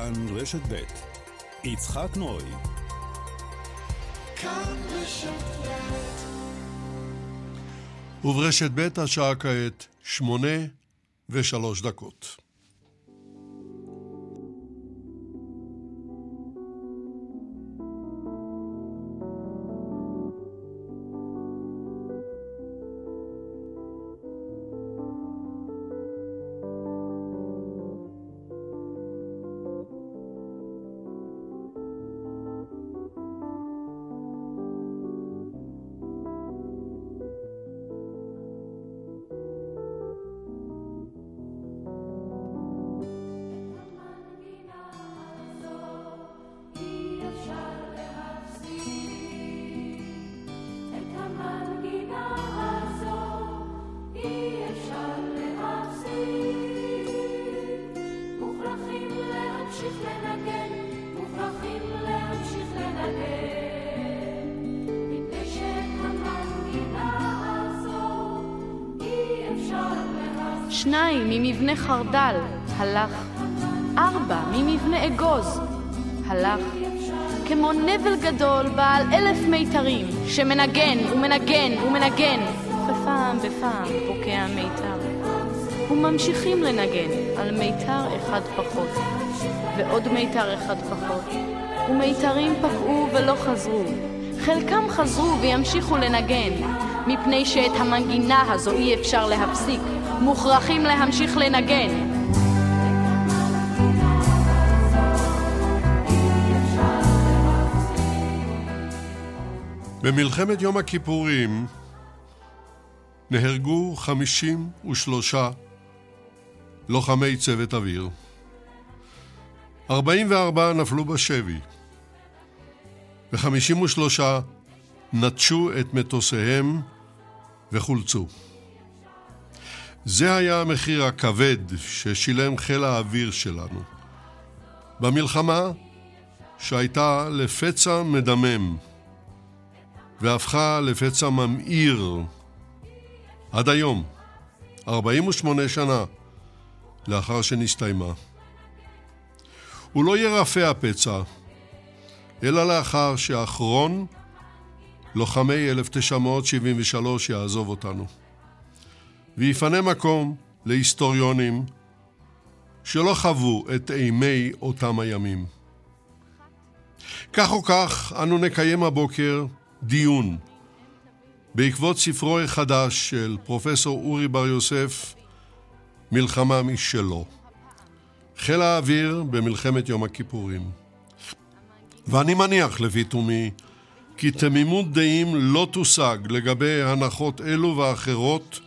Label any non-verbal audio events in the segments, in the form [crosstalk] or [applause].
כאן רשת ב' יצחק נוי וברשת ב' השעה כעת שמונה ושלוש דקות. ממבנה חרדל, הלך. ארבע ממבנה אגוז, הלך. כמו נבל גדול בעל אלף מיתרים, שמנגן ומנגן ומנגן, ופעם בפעם פוקע מיתר. וממשיכים לנגן על מיתר אחד פחות, ועוד מיתר אחד פחות, ומיתרים פקעו ולא חזרו. חלקם חזרו וימשיכו לנגן, מפני שאת המנגינה הזו אי אפשר להפסיק, מוכרחים להמשיך לנגן. במלחמת יום הכיפורים נהרגו 53 לוחמי צוות אוויר. 44 נפלו בשבי, ו-53 נטשו את מטוסיהם וחולצו. זה היה המחיר הכבד ששילם חיל האוויר שלנו. במלחמה שהייתה לפצע מדמם והפכה לפצע ממאיר עד היום, 48 שנה לאחר שנסתיימה. הוא לא ירפא הפצע, אלא לאחר שאחרון לוחמי 1973 יעזוב אותנו. ויפנה מקום להיסטוריונים שלא חוו את אימי אותם הימים. כך או כך, אנו נקיים הבוקר דיון בעקבות ספרו החדש של פרופסור אורי בר יוסף, מלחמה משלו. חיל האוויר במלחמת יום הכיפורים. ואני מניח, לפי תומי, כי תמימות דעים לא תושג לגבי הנחות אלו ואחרות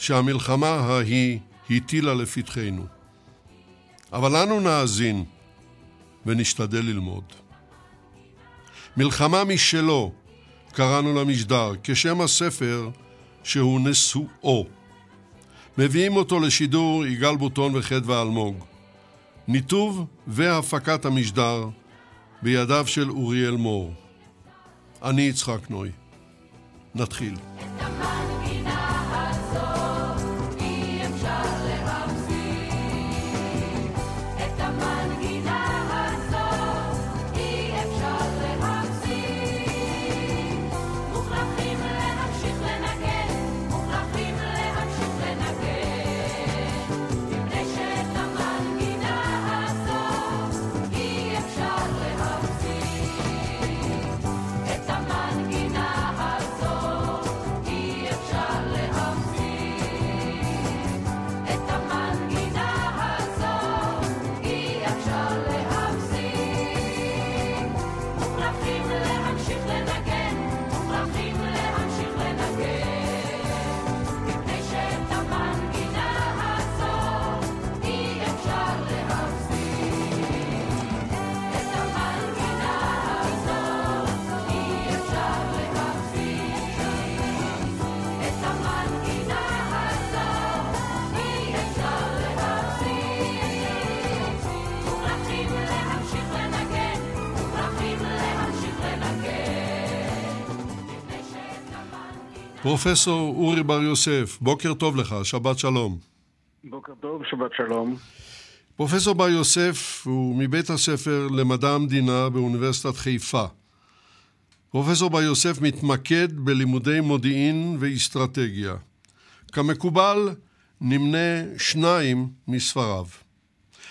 שהמלחמה ההיא הטילה לפתחנו. אבל אנו נאזין ונשתדל ללמוד. מלחמה משלו, קראנו למשדר, כשם הספר שהוא נשואו. מביאים אותו לשידור יגאל בוטון וחדווה אלמוג. ניתוב והפקת המשדר בידיו של אוריאל מור. אני יצחק נוי. נתחיל. פרופסור אורי בר יוסף, בוקר טוב לך, שבת שלום. בוקר טוב, שבת שלום. פרופסור בר יוסף הוא מבית הספר למדע המדינה באוניברסיטת חיפה. פרופסור בר יוסף מתמקד בלימודי מודיעין ואסטרטגיה. כמקובל, נמנה שניים מספריו.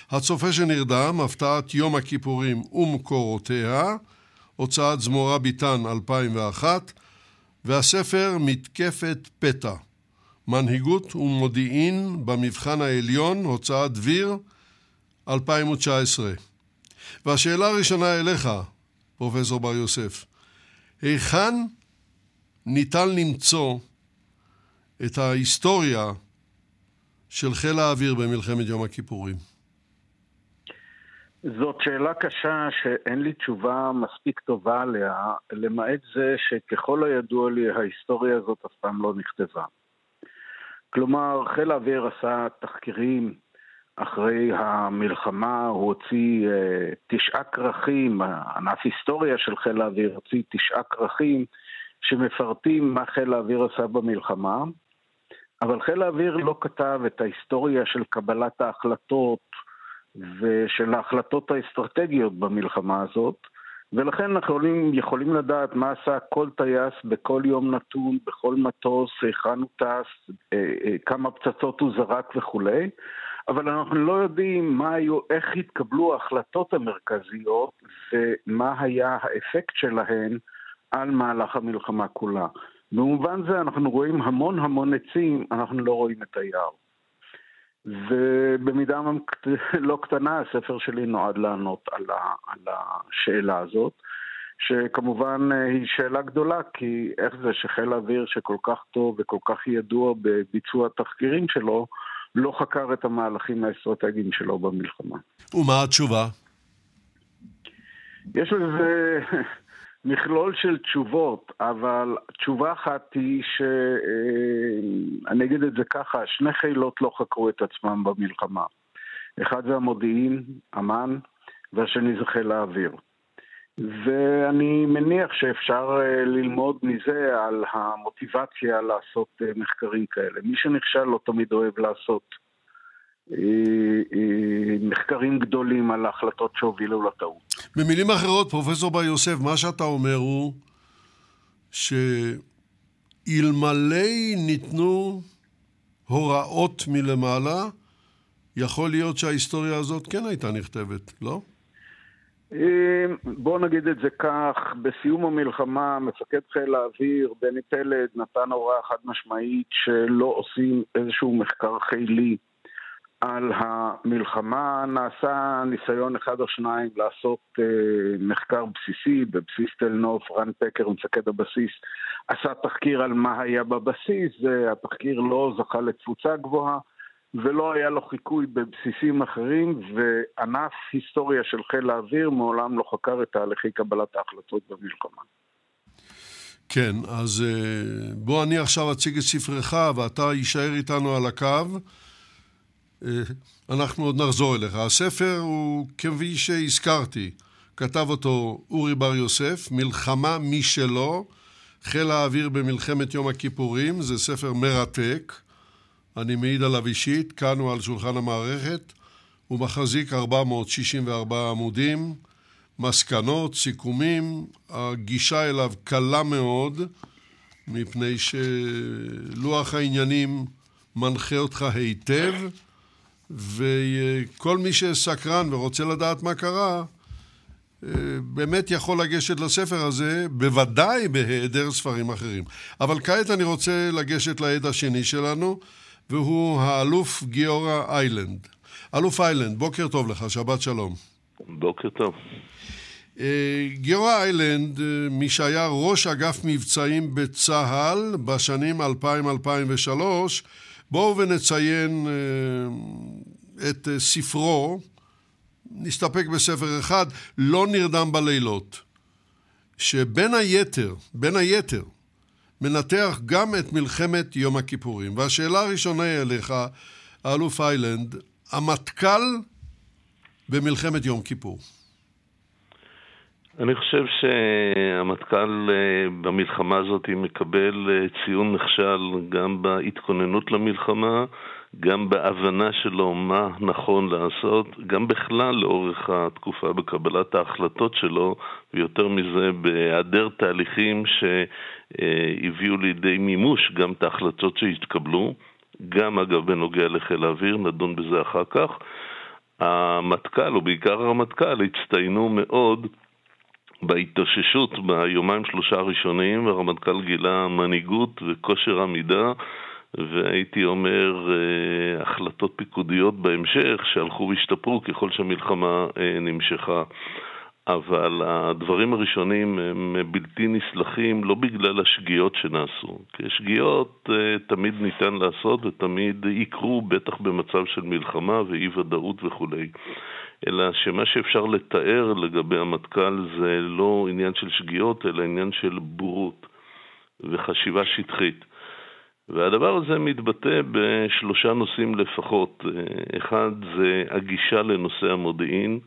הצופה שנרדם, הפתעת יום הכיפורים ומקורותיה, הוצאת זמורה ביטן 2001, והספר מתקפת פתע, מנהיגות ומודיעין במבחן העליון, הוצאת דביר 2019. והשאלה הראשונה אליך, פרופסור בר יוסף, היכן ניתן למצוא את ההיסטוריה של חיל האוויר במלחמת יום הכיפורים? זאת שאלה קשה שאין לי תשובה מספיק טובה עליה, למעט זה שככל הידוע לי ההיסטוריה הזאת אף פעם לא נכתבה. כלומר, חיל האוויר עשה תחקירים אחרי המלחמה, הוא הוציא אה, תשעה כרכים, ענף היסטוריה של חיל האוויר הוציא תשעה כרכים שמפרטים מה חיל האוויר עשה במלחמה, אבל חיל האוויר לא כתב את ההיסטוריה של קבלת ההחלטות ושל ההחלטות האסטרטגיות במלחמה הזאת, ולכן אנחנו יכולים, יכולים לדעת מה עשה כל טייס בכל יום נתון, בכל מטוס, היכן הוא טס, אה, אה, כמה פצצות הוא זרק וכולי, אבל אנחנו לא יודעים מה היו, איך התקבלו ההחלטות המרכזיות ומה היה האפקט שלהן על מהלך המלחמה כולה. במובן זה אנחנו רואים המון המון עצים, אנחנו לא רואים את היער. ובמידה לא קטנה הספר שלי נועד לענות על, ה, על השאלה הזאת, שכמובן אה, היא שאלה גדולה, כי איך זה שחיל האוויר שכל כך טוב וכל כך ידוע בביצוע התחקירים שלו, לא חקר את המהלכים האסטרטגיים שלו במלחמה. ומה התשובה? יש לזה מכלול של תשובות, אבל תשובה אחת היא ש... אה, אני אגיד את זה ככה, שני חילות לא חקרו את עצמם במלחמה. אחד זה המודיעין, אמ"ן, והשני זה חיל האוויר. ואני מניח שאפשר אה, ללמוד מזה על המוטיבציה לעשות אה, מחקרים כאלה. מי שנכשל לא תמיד אוהב לעשות מחקרים גדולים על ההחלטות שהובילו לטעות. במילים אחרות, פרופסור בר יוסף, מה שאתה אומר הוא שאלמלא ניתנו הוראות מלמעלה, יכול להיות שההיסטוריה הזאת כן הייתה נכתבת, לא? בואו נגיד את זה כך, בסיום המלחמה מפקד חיל האוויר, בני פלד, נתן הוראה חד משמעית שלא עושים איזשהו מחקר חילי על המלחמה נעשה ניסיון אחד או שניים לעשות אה, מחקר בסיסי בבסיס תל נוף, רן פקר, מפקד הבסיס, עשה תחקיר על מה היה בבסיס, התחקיר לא זכה לתפוצה גבוהה ולא היה לו חיקוי בבסיסים אחרים, וענף היסטוריה של חיל האוויר מעולם לא חקר את תהליכי קבלת ההחלטות במלחמה. כן, אז אה, בוא אני עכשיו אציג את ספרך ואתה יישאר איתנו על הקו. אה, אנחנו עוד נחזור אליך. הספר הוא, כפי שהזכרתי, כתב אותו אורי בר יוסף, מלחמה משלו, חיל האוויר במלחמת יום הכיפורים, זה ספר מרתק, אני מעיד עליו אישית, כאן הוא על שולחן המערכת, הוא מחזיק 464 עמודים, מסקנות, סיכומים, הגישה אליו קלה מאוד, מפני שלוח העניינים מנחה אותך היטב. וכל מי שסקרן ורוצה לדעת מה קרה, אה, באמת יכול לגשת לספר הזה, בוודאי בהיעדר ספרים אחרים. אבל כעת אני רוצה לגשת לעד השני שלנו, והוא האלוף גיורא איילנד. אלוף איילנד, בוקר טוב לך, שבת שלום. בוקר טוב. אה, גיורא איילנד, אה, מי שהיה ראש אגף מבצעים בצה"ל בשנים 2000-2003, בואו ונציין אה, את אה, ספרו, נסתפק בספר אחד, לא נרדם בלילות, שבין היתר, בין היתר, מנתח גם את מלחמת יום הכיפורים. והשאלה הראשונה היא אליך, האלוף איילנד, המטכ"ל במלחמת יום כיפור. אני חושב שהמטכ"ל אה, במלחמה הזאת מקבל אה, ציון נכשל גם בהתכוננות למלחמה, גם בהבנה שלו מה נכון לעשות, גם בכלל לאורך התקופה בקבלת ההחלטות שלו, ויותר מזה בהיעדר תהליכים שהביאו לידי מימוש גם את ההחלטות שהתקבלו, גם אגב בנוגע לחיל האוויר, נדון בזה אחר כך. המטכ"ל, או בעיקר הרמטכ"ל, הצטיינו מאוד בהתאוששות ביומיים שלושה הראשונים, הרמטכ"ל גילה מנהיגות וכושר עמידה, והייתי אומר אה, החלטות פיקודיות בהמשך שהלכו והשתפרו ככל שהמלחמה אה, נמשכה. אבל הדברים הראשונים הם בלתי נסלחים לא בגלל השגיאות שנעשו, כי שגיאות אה, תמיד ניתן לעשות ותמיד יקרו, בטח במצב של מלחמה ואי ודאות וכולי. אלא שמה שאפשר לתאר לגבי המטכ"ל זה לא עניין של שגיאות, אלא עניין של בורות וחשיבה שטחית. והדבר הזה מתבטא בשלושה נושאים לפחות. אחד זה הגישה לנושא המודיעין,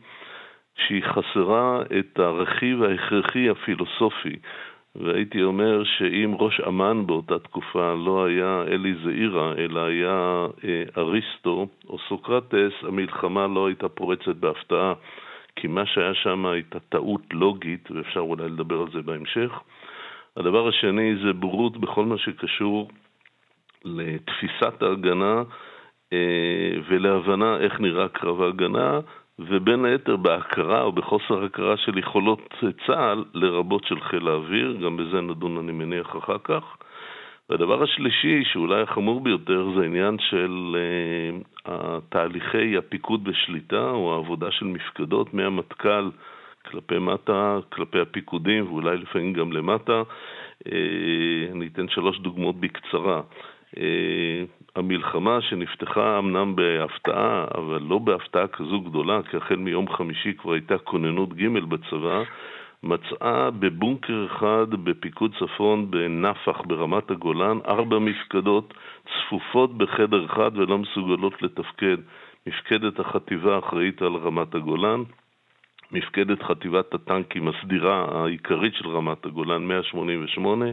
שהיא חסרה את הרכיב ההכרחי הפילוסופי. והייתי אומר שאם ראש אמ"ן באותה תקופה לא היה אלי זעירה, אלא היה אה, אריסטו או סוקרטס, המלחמה לא הייתה פורצת בהפתעה, כי מה שהיה שם הייתה טעות לוגית, ואפשר אולי לדבר על זה בהמשך. הדבר השני זה בורות בכל מה שקשור לתפיסת ההגנה אה, ולהבנה איך נראה קרב ההגנה, ובין היתר בהכרה או בחוסר הכרה של יכולות צה"ל, לרבות של חיל האוויר, גם בזה נדון אני מניח אחר כך. והדבר השלישי, שאולי החמור ביותר, זה העניין של uh, תהליכי הפיקוד בשליטה, או העבודה של מפקדות מהמטכ"ל כלפי מטה, כלפי הפיקודים, ואולי לפעמים גם למטה. Uh, אני אתן שלוש דוגמאות בקצרה. המלחמה שנפתחה אמנם בהפתעה, אבל לא בהפתעה כזו גדולה, כי החל מיום חמישי כבר הייתה כוננות ג' בצבא, מצאה בבונקר אחד בפיקוד צפון בנפח ברמת הגולן ארבע מפקדות צפופות בחדר אחד ולא מסוגלות לתפקד. מפקדת החטיבה אחראית על רמת הגולן, מפקדת חטיבת הטנקים הסדירה העיקרית של רמת הגולן 188,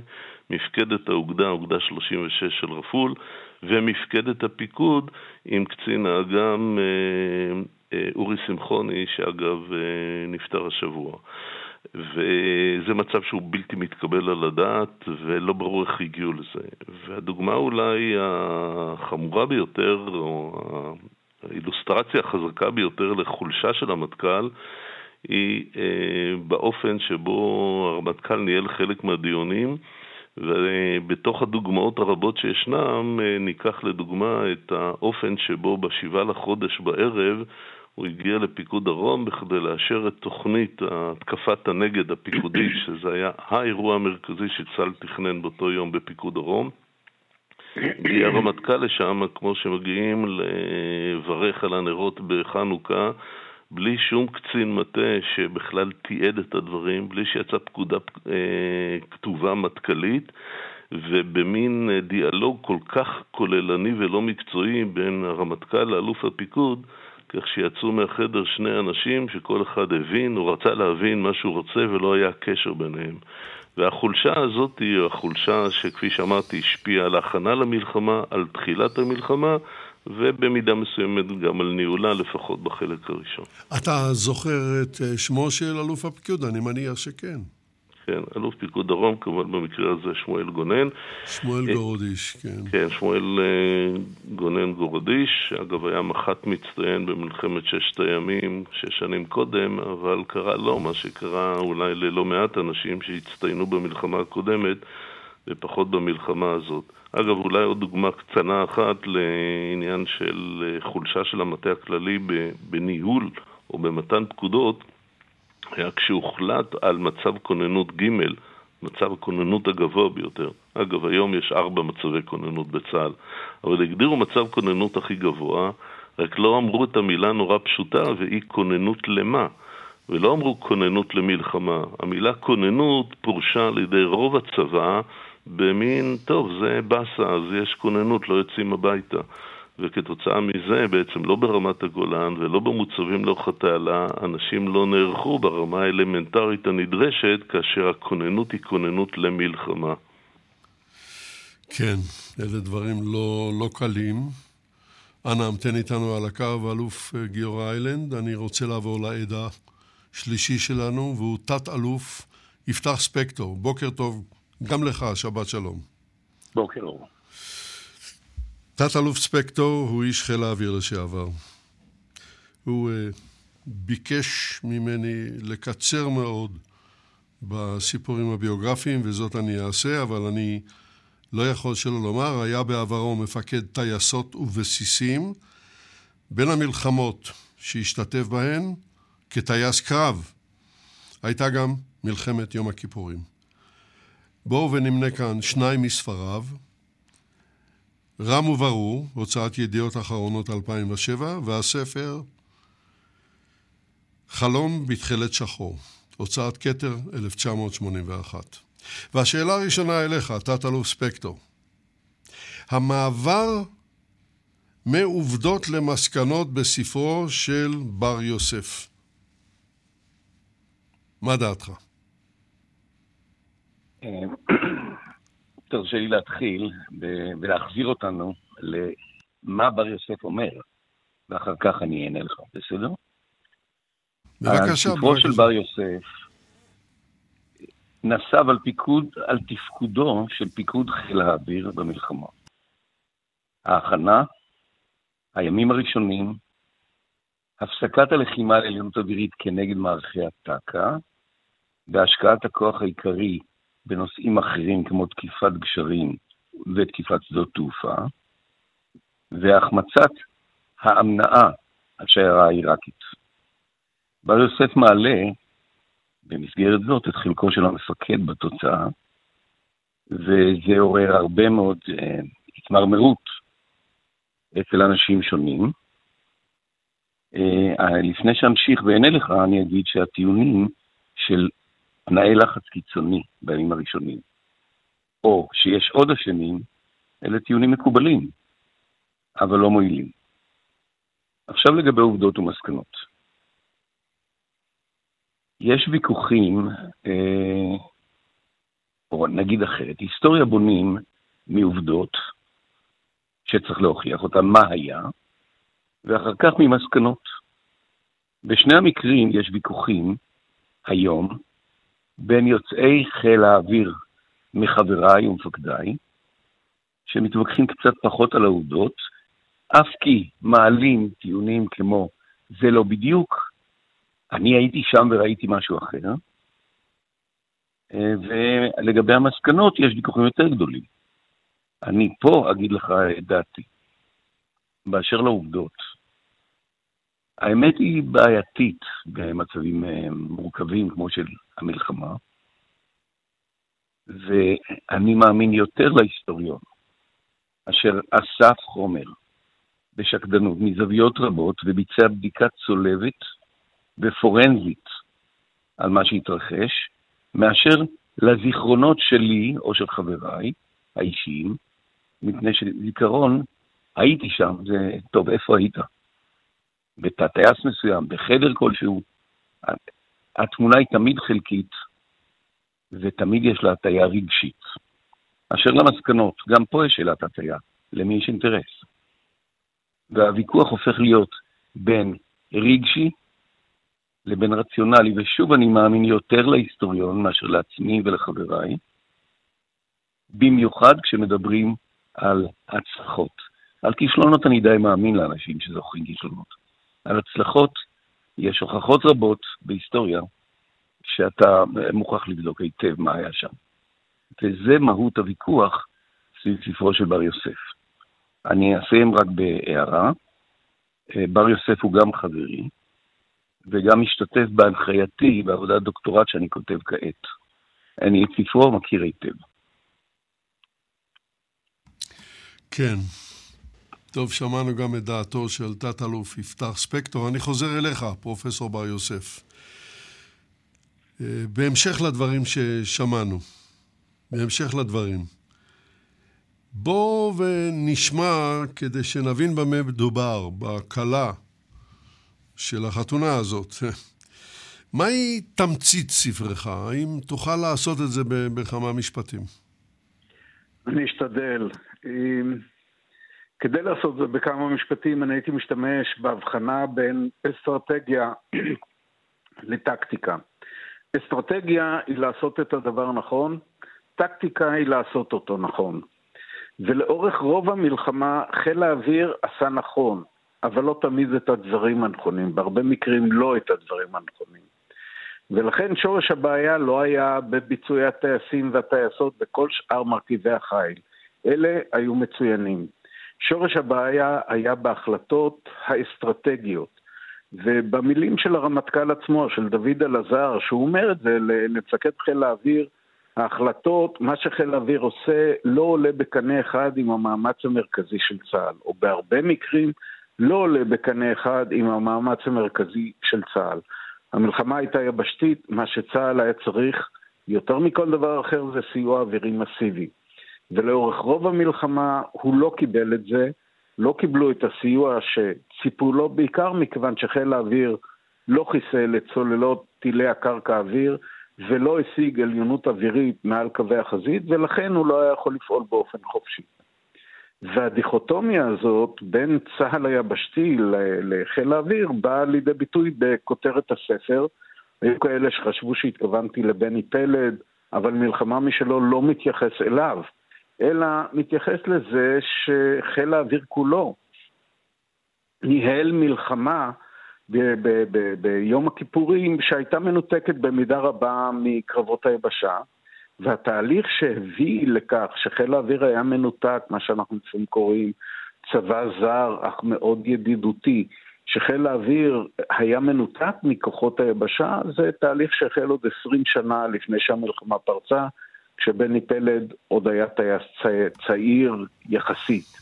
מפקדת האוגדה, אוגדה 36 של רפול, ומפקדת הפיקוד עם קצין האג"ם אה, אה, אורי שמחוני, שאגב אה, נפטר השבוע. וזה מצב שהוא בלתי מתקבל על הדעת ולא ברור איך הגיעו לזה. והדוגמה אולי החמורה ביותר, או האילוסטרציה החזקה ביותר לחולשה של המטכ"ל, היא אה, באופן שבו הרמטכ"ל ניהל חלק מהדיונים, ובתוך הדוגמאות הרבות שישנם, אה, ניקח לדוגמה את האופן שבו בשבעה לחודש בערב הוא הגיע לפיקוד דרום בכדי לאשר את תוכנית התקפת הנגד הפיקודית, [coughs] שזה היה האירוע המרכזי שצה"ל תכנן באותו יום בפיקוד דרום. הגיע הרמטכ"ל לשם, כמו שמגיעים לברך על הנרות בחנוכה, בלי שום קצין מטה שבכלל תיעד את הדברים, בלי שיצאה פקודה אה, כתובה מטכ"לית, ובמין אה, דיאלוג כל כך כוללני ולא מקצועי בין הרמטכ"ל לאלוף הפיקוד, כך שיצאו מהחדר שני אנשים שכל אחד הבין או רצה להבין מה שהוא רוצה ולא היה קשר ביניהם. והחולשה הזאת היא החולשה שכפי שאמרתי השפיעה על ההכנה למלחמה, על תחילת המלחמה ובמידה מסוימת גם על ניהולה, לפחות בחלק הראשון. אתה זוכר את אה, שמו של אלוף הפיקוד? אני מניח שכן. כן, אלוף פיקוד דרום, כמובן במקרה הזה שמואל גונן. שמואל אה, גורדיש, כן. כן, שמואל אה, גונן גורדיש, שאגב היה מח"ט מצטיין במלחמת ששת הימים, שש שנים קודם, אבל קרה לו מה שקרה אולי ללא מעט אנשים שהצטיינו במלחמה הקודמת ופחות במלחמה הזאת. אגב, אולי עוד דוגמה קצנה אחת לעניין של אה, חולשה של המטה הכללי בניהול או במתן פקודות, היה כשהוחלט על מצב כוננות ג', מצב הכוננות הגבוה ביותר. אגב, היום יש ארבע מצבי כוננות בצה"ל, אבל הגדירו מצב כוננות הכי גבוה, רק לא אמרו את המילה נורא פשוטה, והיא כוננות למה. ולא אמרו כוננות למלחמה. המילה כוננות פורשה על ידי רוב הצבא במין, טוב, זה באסה, אז יש כוננות, לא יוצאים הביתה. וכתוצאה מזה, בעצם לא ברמת הגולן ולא במוצבים לאורך התעלה, אנשים לא נערכו ברמה האלמנטרית הנדרשת, כאשר הכוננות היא כוננות למלחמה. כן, אלה דברים לא, לא קלים. אנא המתן איתנו על הקו, אלוף אה, גיורא איילנד. אני רוצה לעבור לעדה שלישי שלנו, והוא תת-אלוף יפתח ספקטור. בוקר טוב גם לך, שבת שלום. בוקר אור. תת-אלוף ספקטור הוא איש חיל האוויר לשעבר. הוא uh, ביקש ממני לקצר מאוד בסיפורים הביוגרפיים, וזאת אני אעשה, אבל אני לא יכול שלא לומר, היה בעברו מפקד טייסות ובסיסים. בין המלחמות שהשתתף בהן, כטייס קרב, הייתה גם מלחמת יום הכיפורים. בואו ונמנה כאן שניים מספריו. רם וברור, הוצאת ידיעות אחרונות 2007, והספר חלום בתכלת שחור, הוצאת כתר 1981. והשאלה הראשונה אליך, תת-אלוף ספקטור. המעבר מעובדות למסקנות בספרו של בר יוסף. מה דעתך? [clears throat] תרשה לי להתחיל ולהחזיר אותנו למה בר יוסף אומר, ואחר כך אני אענה לך, בסדר? בבקשה. ספרו של בר יוסף נסב על פיקוד, על תפקודו של פיקוד חיל האוויר במלחמה. ההכנה, הימים הראשונים, הפסקת הלחימה לעליונות אווירית כנגד מערכי הטק"א, והשקעת הכוח העיקרי בנושאים אחרים כמו תקיפת גשרים ותקיפת שדות תעופה, והחמצת האמנעה השיירה העיראקית. בר יוסף מעלה במסגרת זאת את חלקו של המפקד בתוצאה, וזה עורר הרבה מאוד uh, התמרמרות אצל אנשים שונים. Uh, לפני שאמשיך ואענה לך, אני אגיד שהטיעונים של תנאי לחץ קיצוני בימים הראשונים, או שיש עוד אשמים, אלה טיעונים מקובלים, אבל לא מועילים. עכשיו לגבי עובדות ומסקנות. יש ויכוחים, אה, או נגיד אחרת, היסטוריה בונים מעובדות שצריך להוכיח אותן, מה היה, ואחר כך ממסקנות. בשני המקרים יש ויכוחים היום בין יוצאי חיל האוויר מחבריי ומפקדיי, שמתווכחים קצת פחות על העובדות, אף כי מעלים טיעונים כמו זה לא בדיוק, אני הייתי שם וראיתי משהו אחר, ולגבי המסקנות יש ויכוחים יותר גדולים. אני פה אגיד לך את דעתי. באשר לעובדות, האמת היא בעייתית במצבים אה, מורכבים כמו של המלחמה, ואני מאמין יותר להיסטוריון, אשר אסף חומר בשקדנות מזוויות רבות וביצע בדיקה צולבת ופורנזית על מה שהתרחש, מאשר לזיכרונות שלי או של חבריי האישיים, מפני שזיכרון, הייתי שם, זה, טוב, איפה היית? בתא-טייס מסוים, בחדר כלשהו, התמונה היא תמיד חלקית, ותמיד יש לה הטיה רגשית. אשר למסקנות, גם פה יש שאלת הטיה, למי יש אינטרס. והוויכוח הופך להיות בין רגשי לבין רציונלי, ושוב אני מאמין יותר להיסטוריון מאשר לעצמי ולחבריי, במיוחד כשמדברים על הצלחות. על כישלונות אני די מאמין לאנשים שזוכרים כישלונות. על הצלחות יש הוכחות רבות בהיסטוריה שאתה מוכרח לבדוק היטב מה היה שם. וזה מהות הוויכוח סביב ספרו של בר יוסף. אני אסיים רק בהערה. אה, בר יוסף הוא גם חברי, וגם משתתף בהנחייתי בעבודת דוקטורט שאני כותב כעת. אני את ספרו מכיר היטב. כן. טוב, שמענו גם את דעתו של תת-אלוף יפתח ספקטור. אני חוזר אליך, פרופסור בר יוסף. אה, בהמשך לדברים ששמענו, בהמשך לדברים, בואו ונשמע, כדי שנבין במה מדובר, בכלה של החתונה הזאת. [laughs] מהי תמצית ספרך? האם תוכל לעשות את זה בכמה משפטים? אני אשתדל. כדי לעשות זה בכמה משפטים, אני הייתי משתמש בהבחנה בין אסטרטגיה [clears throat] לטקטיקה. אסטרטגיה היא לעשות את הדבר הנכון, טקטיקה היא לעשות אותו נכון. ולאורך רוב המלחמה חיל האוויר עשה נכון, אבל לא תמיד את הדברים הנכונים, בהרבה מקרים לא את הדברים הנכונים. ולכן שורש הבעיה לא היה בביצועי הטייסים והטייסות בכל שאר מרכיבי החיל. אלה היו מצוינים. שורש הבעיה היה בהחלטות האסטרטגיות. ובמילים של הרמטכ"ל עצמו, של דוד אלעזר, שהוא אומר את זה למפקד חיל האוויר, ההחלטות, מה שחיל האוויר עושה, לא עולה בקנה אחד עם המאמץ המרכזי של צה"ל, או בהרבה מקרים לא עולה בקנה אחד עם המאמץ המרכזי של צה"ל. המלחמה הייתה יבשתית, מה שצה"ל היה צריך יותר מכל דבר אחר זה סיוע אווירי מסיבי. ולאורך רוב המלחמה הוא לא קיבל את זה, לא קיבלו את הסיוע שציפו לו, בעיקר מכיוון שחיל האוויר לא חיסל את צוללות טילי הקרקע אוויר ולא השיג עליונות אווירית מעל קווי החזית, ולכן הוא לא היה יכול לפעול באופן חופשי. והדיכוטומיה הזאת בין צה"ל היבשתי לחיל האוויר באה לידי ביטוי בכותרת הספר. היו כאלה שחשבו שהתכוונתי לבני פלד, אבל מלחמה משלו לא מתייחס אליו, אלא מתייחס לזה שחיל האוויר כולו ניהל מלחמה ביום הכיפורים שהייתה מנותקת במידה רבה מקרבות היבשה. והתהליך שהביא לכך שחיל האוויר היה מנותק, מה שאנחנו לפעמים קוראים צבא זר אך מאוד ידידותי, שחיל האוויר היה מנותק מכוחות היבשה, זה תהליך שהחל עוד עשרים שנה לפני שהמלחמה פרצה, כשבני פלד עוד היה טייס צעיר יחסית.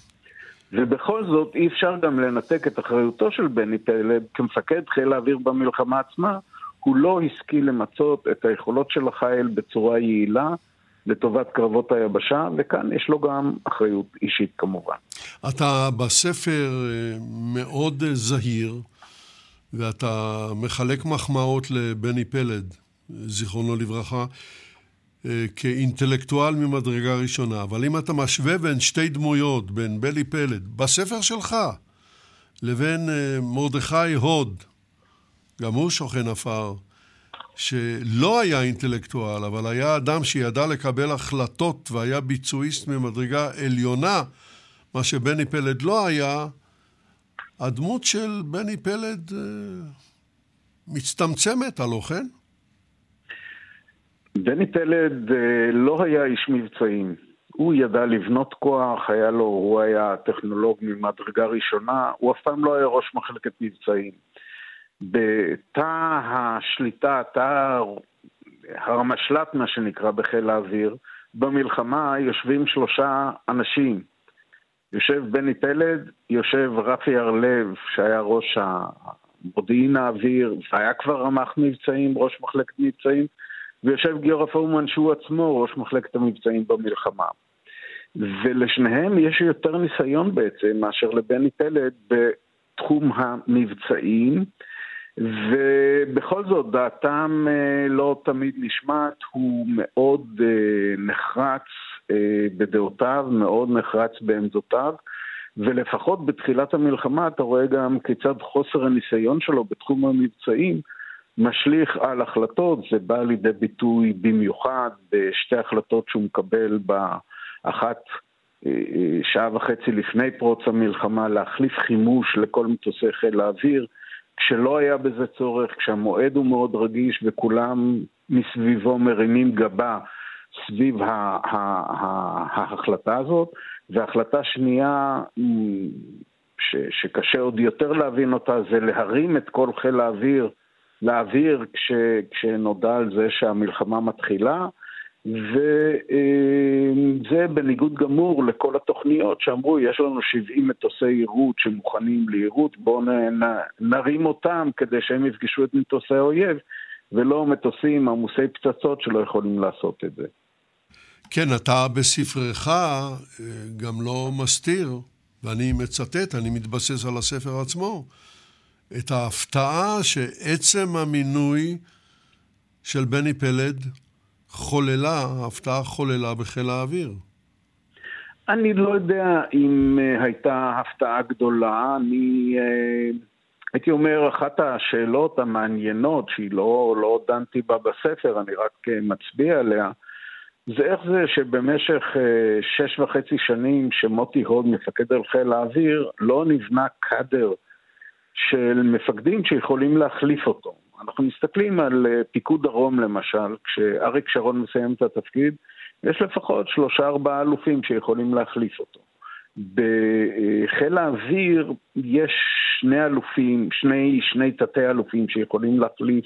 ובכל זאת אי אפשר גם לנתק את אחריותו של בני פלד כמפקד חיל האוויר במלחמה עצמה, הוא לא השכיל למצות את היכולות של החיל בצורה יעילה לטובת קרבות היבשה, וכאן יש לו גם אחריות אישית כמובן. אתה בספר אה, מאוד זהיר, ואתה מחלק מחמאות לבני פלד, זיכרונו לברכה, אה, כאינטלקטואל ממדרגה ראשונה. אבל אם אתה משווה בין שתי דמויות, בין בני פלד, בספר שלך, לבין אה, מרדכי הוד, גם הוא שוכן עפר, שלא היה אינטלקטואל, אבל היה אדם שידע לקבל החלטות והיה ביצועיסט ממדרגה עליונה, מה שבני פלד לא היה, הדמות של בני פלד אה, מצטמצמת, הלא כן? בני פלד אה, לא היה איש מבצעים. הוא ידע לבנות כוח, היה לו, הוא היה טכנולוג ממדרגה ראשונה, הוא אף פעם לא היה ראש מחלקת מבצעים. בתא השליטה, תא הרמשל"ט מה שנקרא בחיל האוויר, במלחמה יושבים שלושה אנשים. יושב בני פלד, יושב רפי הרלב, שהיה ראש המודיעין האוויר, והיה כבר רמ"ח מבצעים, ראש מחלקת מבצעים, ויושב גיורא פורמן שהוא עצמו ראש מחלקת המבצעים במלחמה. ולשניהם יש יותר ניסיון בעצם מאשר לבני פלד בתחום המבצעים. ובכל זאת, דעתם אה, לא תמיד נשמעת, הוא מאוד אה, נחרץ אה, בדעותיו, מאוד נחרץ בעמדותיו, ולפחות בתחילת המלחמה אתה רואה גם כיצד חוסר הניסיון שלו בתחום המבצעים משליך על החלטות, זה בא לידי ביטוי במיוחד בשתי החלטות שהוא מקבל באחת שעה וחצי לפני פרוץ המלחמה להחליף חימוש לכל מטוסי חיל האוויר, כשלא היה בזה צורך, כשהמועד הוא מאוד רגיש וכולם מסביבו מרימים גבה סביב ההחלטה הזאת. והחלטה שנייה, ש, שקשה עוד יותר להבין אותה, זה להרים את כל חיל האוויר לאוויר כש, כשנודע על זה שהמלחמה מתחילה. וזה בניגוד גמור לכל התוכניות שאמרו, יש לנו 70 מטוסי יירוט שמוכנים ליירוט, בואו נרים אותם כדי שהם יפגשו את מטוסי האויב, ולא מטוסים עמוסי פצצות שלא יכולים לעשות את זה. כן, אתה בספרך אה, גם לא מסתיר, ואני מצטט, אני מתבסס על הספר עצמו, את ההפתעה שעצם המינוי של בני פלד חוללה, ההפתעה חוללה בחיל האוויר. אני לא יודע אם uh, הייתה הפתעה גדולה, אני uh, הייתי אומר, אחת השאלות המעניינות, שהיא לא, לא דנתי בה בספר, אני רק uh, מצביע עליה, זה איך זה שבמשך שש וחצי שנים שמוטי הוד מפקד על חיל האוויר, לא נבנה קאדר של מפקדים שיכולים להחליף אותו. אנחנו מסתכלים על uh, פיקוד דרום למשל, כשאריק שרון מסיים את התפקיד, יש לפחות שלושה ארבעה אלופים שיכולים להחליף אותו. בחיל האוויר יש שני אלופים, שני, שני תתי אלופים שיכולים להחליף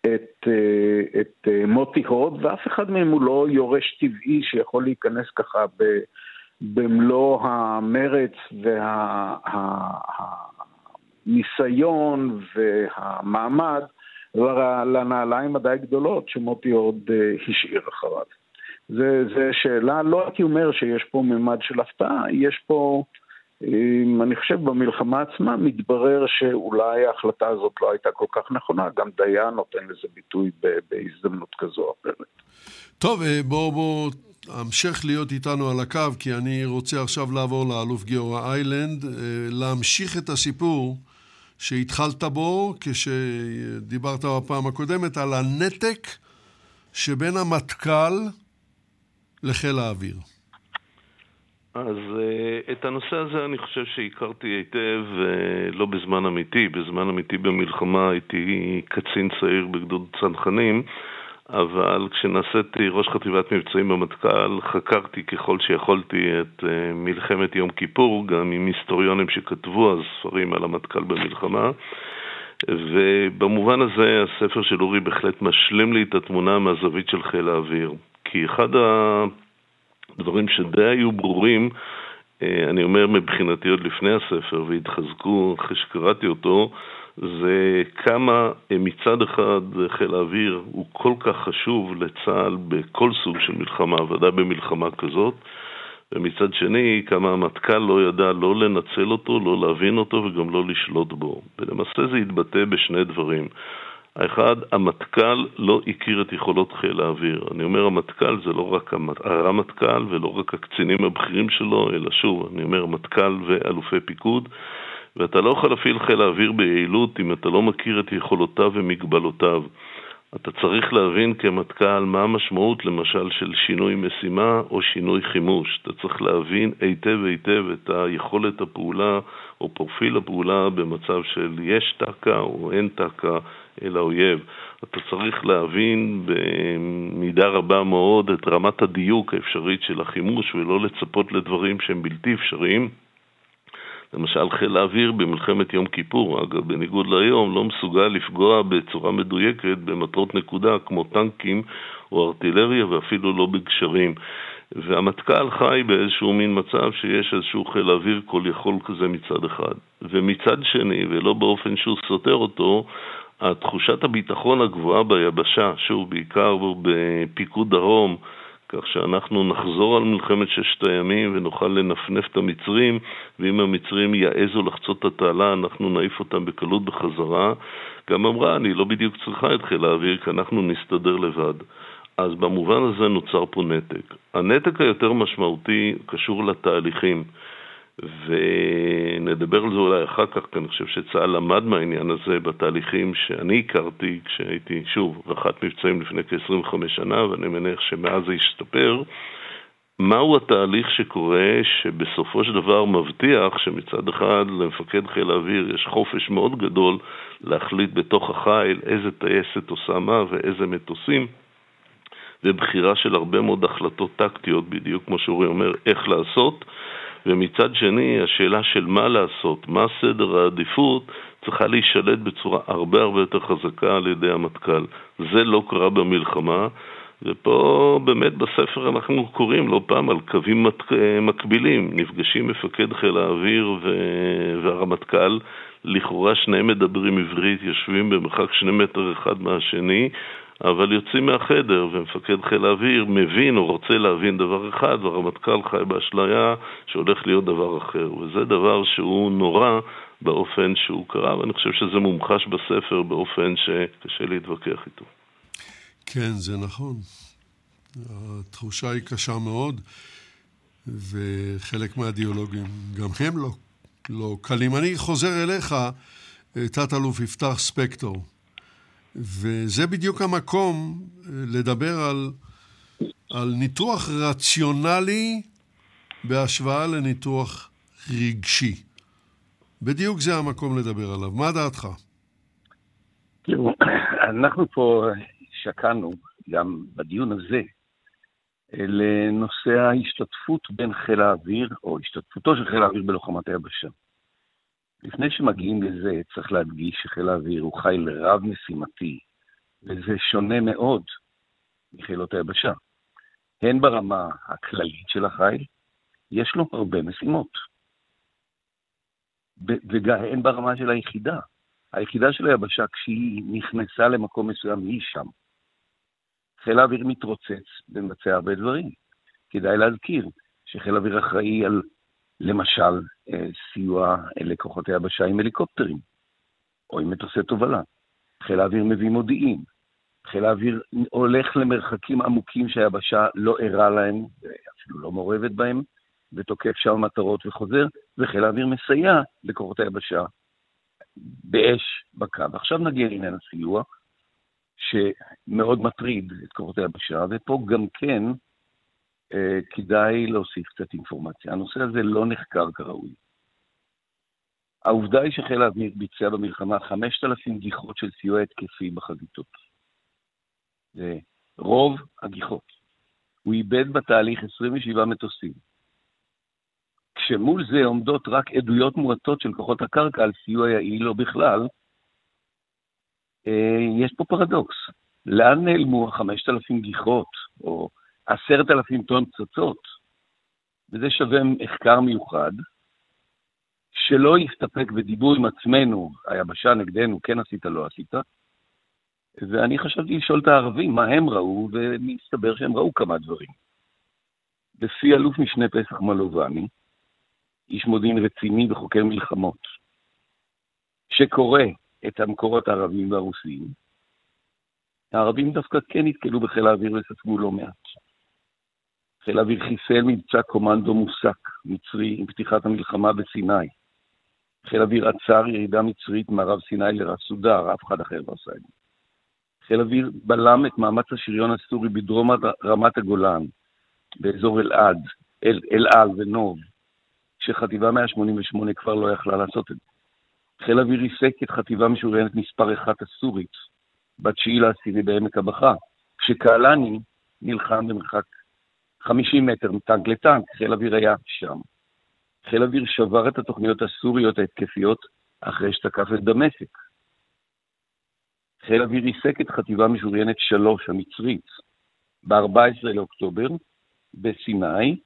את, אה, את אה, מוטי הוד, ואף אחד מהם הוא לא יורש טבעי שיכול להיכנס ככה במלוא המרץ והניסיון והמעמד לנעליים הדי גדולות שמוטי הוד אה, השאיר אחריו. זה שאלה, לא הייתי אומר שיש פה ממד של הפתעה, יש פה, אני חושב במלחמה עצמה מתברר שאולי ההחלטה הזאת לא הייתה כל כך נכונה, גם דיין נותן לזה ביטוי בהזדמנות כזו או אחרת. טוב, אה, בואו בוא, המשך להיות איתנו על הקו, כי אני רוצה עכשיו לעבור לאלוף גיורא איילנד, אה, להמשיך את הסיפור שהתחלת בו כשדיברת בפעם הקודמת על הנתק שבין המטכ"ל לחיל האוויר? אז uh, את הנושא הזה אני חושב שהכרתי היטב uh, לא בזמן אמיתי, בזמן אמיתי במלחמה הייתי קצין צעיר בגדוד צנחנים, אבל כשנעשיתי ראש חטיבת מבצעים במטכ"ל חקרתי ככל שיכולתי את uh, מלחמת יום כיפור, גם עם היסטוריונים שכתבו אז ספרים על המטכ"ל במלחמה. ובמובן הזה הספר של אורי בהחלט משלים לי את התמונה מהזווית של חיל האוויר. כי אחד הדברים שדי היו ברורים, אה, אני אומר מבחינתי עוד לפני הספר, והתחזקו אחרי שקראתי אותו, זה כמה אה, מצד אחד חיל האוויר הוא כל כך חשוב לצה"ל בכל סוג של מלחמה, ודאי במלחמה כזאת, ומצד שני, כמה המטכ"ל לא ידע לא לנצל אותו, לא להבין אותו וגם לא לשלוט בו. ולמעשה זה התבטא בשני דברים. האחד, המטכ"ל לא הכיר את יכולות חיל האוויר. אני אומר המטכ"ל זה לא רק הרמטכ"ל ולא רק הקצינים הבכירים שלו, אלא שוב, אני אומר מטכ"ל ואלופי פיקוד, ואתה לא יכול להפעיל חיל האוויר ביעילות אם אתה לא מכיר את יכולותיו ומגבלותיו. אתה צריך להבין כמטכ"ל מה המשמעות למשל של שינוי משימה או שינוי חימוש. אתה צריך להבין היטב היטב את היכולת הפעולה או פרופיל הפעולה במצב של יש טקה או אין טקה אל האויב. אתה צריך להבין במידה רבה מאוד את רמת הדיוק האפשרית של החימוש ולא לצפות לדברים שהם בלתי אפשריים. למשל חיל האוויר במלחמת יום כיפור, אגב, בניגוד להיום, לא מסוגל לפגוע בצורה מדויקת במטרות נקודה כמו טנקים או ארטילריה ואפילו לא בגשרים. והמטכ"ל חי באיזשהו מין מצב שיש איזשהו חיל אוויר כל יכול כזה מצד אחד. ומצד שני, ולא באופן שהוא סותר אותו, התחושת הביטחון הגבוהה ביבשה, שוב, בעיקר בפיקוד דרום, כך שאנחנו נחזור על מלחמת ששת הימים ונוכל לנפנף את המצרים, ואם המצרים יעזו לחצות את התעלה, אנחנו נעיף אותם בקלות בחזרה. גם אמרה, אני לא בדיוק צריכה את חיל האוויר, כי אנחנו נסתדר לבד. אז במובן הזה נוצר פה נתק. הנתק היותר משמעותי קשור לתהליכים. ונדבר על זה אולי אחר כך, כי אני חושב שצה"ל למד מהעניין הזה בתהליכים שאני הכרתי כשהייתי, שוב, רח"ט מבצעים לפני כ-25 שנה, ואני מניח שמאז זה השתפר. מהו התהליך שקורה שבסופו של דבר מבטיח שמצד אחד למפקד חיל האוויר יש חופש מאוד גדול להחליט בתוך החיל איזה טייסת עושה מה ואיזה מטוסים ובחירה של הרבה מאוד החלטות טקטיות, בדיוק כמו שאורי אומר, איך לעשות ומצד שני, השאלה של מה לעשות, מה סדר העדיפות, צריכה להישלט בצורה הרבה הרבה יותר חזקה על ידי המטכ"ל. זה לא קרה במלחמה, ופה באמת בספר אנחנו קוראים לא פעם על קווים מת... מקבילים. נפגשים מפקד חיל האוויר ו... והרמטכ"ל, לכאורה שניהם מדברים עברית, יושבים במרחק שני מטר אחד מהשני, אבל יוצאים מהחדר ומפקד חיל האוויר מבין או רוצה להבין דבר אחד והרמטכ"ל חי באשליה שהולך להיות דבר אחר וזה דבר שהוא נורא באופן שהוא קרה ואני חושב שזה מומחש בספר באופן שקשה להתווכח איתו. כן, זה נכון. התחושה היא קשה מאוד. וחלק מהדיאלוגים גם הם לא, לא קלים. אני חוזר אליך, תת-אלוף יפתח ספקטור, וזה בדיוק המקום לדבר על, על ניתוח רציונלי בהשוואה לניתוח רגשי. בדיוק זה המקום לדבר עליו. מה דעתך? תראו, אנחנו פה שקענו, גם בדיון הזה, לנושא ההשתתפות בין חיל האוויר, או השתתפותו של חיל האוויר בלוחמת היבשה. לפני שמגיעים לזה, צריך להדגיש שחיל האוויר הוא חיל רב-משימתי, וזה שונה מאוד מחילות היבשה. הן ברמה הכללית של החיל, יש לו הרבה משימות. והן ברמה של היחידה. היחידה של היבשה, כשהיא נכנסה למקום מסוים, היא שם. חיל האוויר מתרוצץ ומבצע הרבה דברים. כדאי להזכיר שחיל האוויר אחראי על, למשל, אה, סיוע לכוחות היבשה עם הליקופטרים, או עם מטוסי תובלה. חיל האוויר מביא מודיעין. חיל האוויר הולך למרחקים עמוקים שהיבשה לא ערה להם, אפילו לא מעורבת בהם, ותוקף שם מטרות וחוזר, וחיל האוויר מסייע לכוחות היבשה באש בקו. עכשיו נגיע לעניין הסיוע, שמאוד מטריד את כוחות היבשה, ופה גם כן כדאי להוסיף קצת אינפורמציה. הנושא הזה לא נחקר כראוי. העובדה היא שחיל האוויר ביצע במלחמה 5,000 גיחות של סיוע התקפי בחזיתות. זה רוב הגיחות. הוא איבד בתהליך 27 מטוסים. כשמול זה עומדות רק עדויות מועטות של כוחות הקרקע על סיוע יעיל או בכלל, אה, יש פה פרדוקס. לאן נעלמו החמשת אלפים גיחות, או עשרת אלפים טון פצצות? וזה שווה מחקר מיוחד, שלא יסתפק בדיבור עם עצמנו, היבשה נגדנו, כן עשית, לא עשית. ואני חשבתי לשאול את הערבים מה הם ראו, ומסתבר שהם ראו כמה דברים. לפי אלוף משנה פסח מלובני, איש מודיעין רציני וחוקר מלחמות, שקורא את המקורות הערביים והרוסיים, הערבים דווקא כן נתקלו בחיל האוויר וספגו לא מעט. חיל האוויר חיסל מבצע קומנדו מוסק מצרי עם פתיחת המלחמה בסיני. חיל האוויר עצר ירידה מצרית מערב סיני לרס סודר, אף אחד אחר לא עשה את זה. חיל האוויר בלם את מאמץ השריון הסורי בדרום רמת הגולן, באזור אלעד, אל, אלעל ונוב, שחטיבה 188 כבר לא יכלה לעשות את זה. חיל האוויר ריסק את חטיבה משוריינת מספר אחת הסורית, ב-9 לעשירי בעמק הבכה, כשקהלני נלחם במרחק 50 מטר מטנק לטנק, חיל האוויר היה שם. חיל האוויר שבר את התוכניות הסוריות ההתקפיות אחרי שתקף את דמשק. חיל האוויר ריסק את חטיבה משוריינת 3 המצרית ב-14 לאוקטובר בסיני,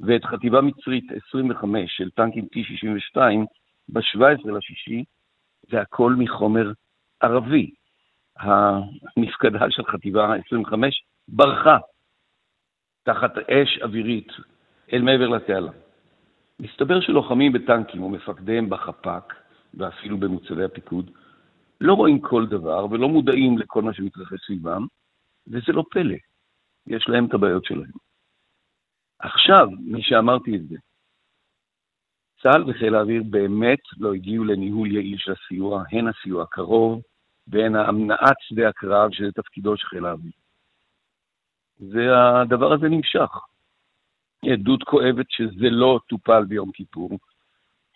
ואת חטיבה מצרית 25 של טנקים T-62 ב-17 לשישי, זה מחומר ערבי. המפקדה של חטיבה 25 ברחה תחת אש אווירית אל מעבר לתעלה. מסתבר שלוחמים בטנקים ומפקדיהם בחפ"ק, ואפילו במוצבי הפיקוד, לא רואים כל דבר ולא מודעים לכל מה שמתרחש סביבם, וזה לא פלא, יש להם את הבעיות שלהם. עכשיו, מי שאמרתי את זה, צה"ל וחיל האוויר באמת לא הגיעו לניהול יעיל של הסיוע, הן הסיוע הקרוב והן המנעת שדה הקרב, שזה תפקידו של חיל האוויר. והדבר הזה נמשך. עדות כואבת שזה לא טופל ביום כיפור,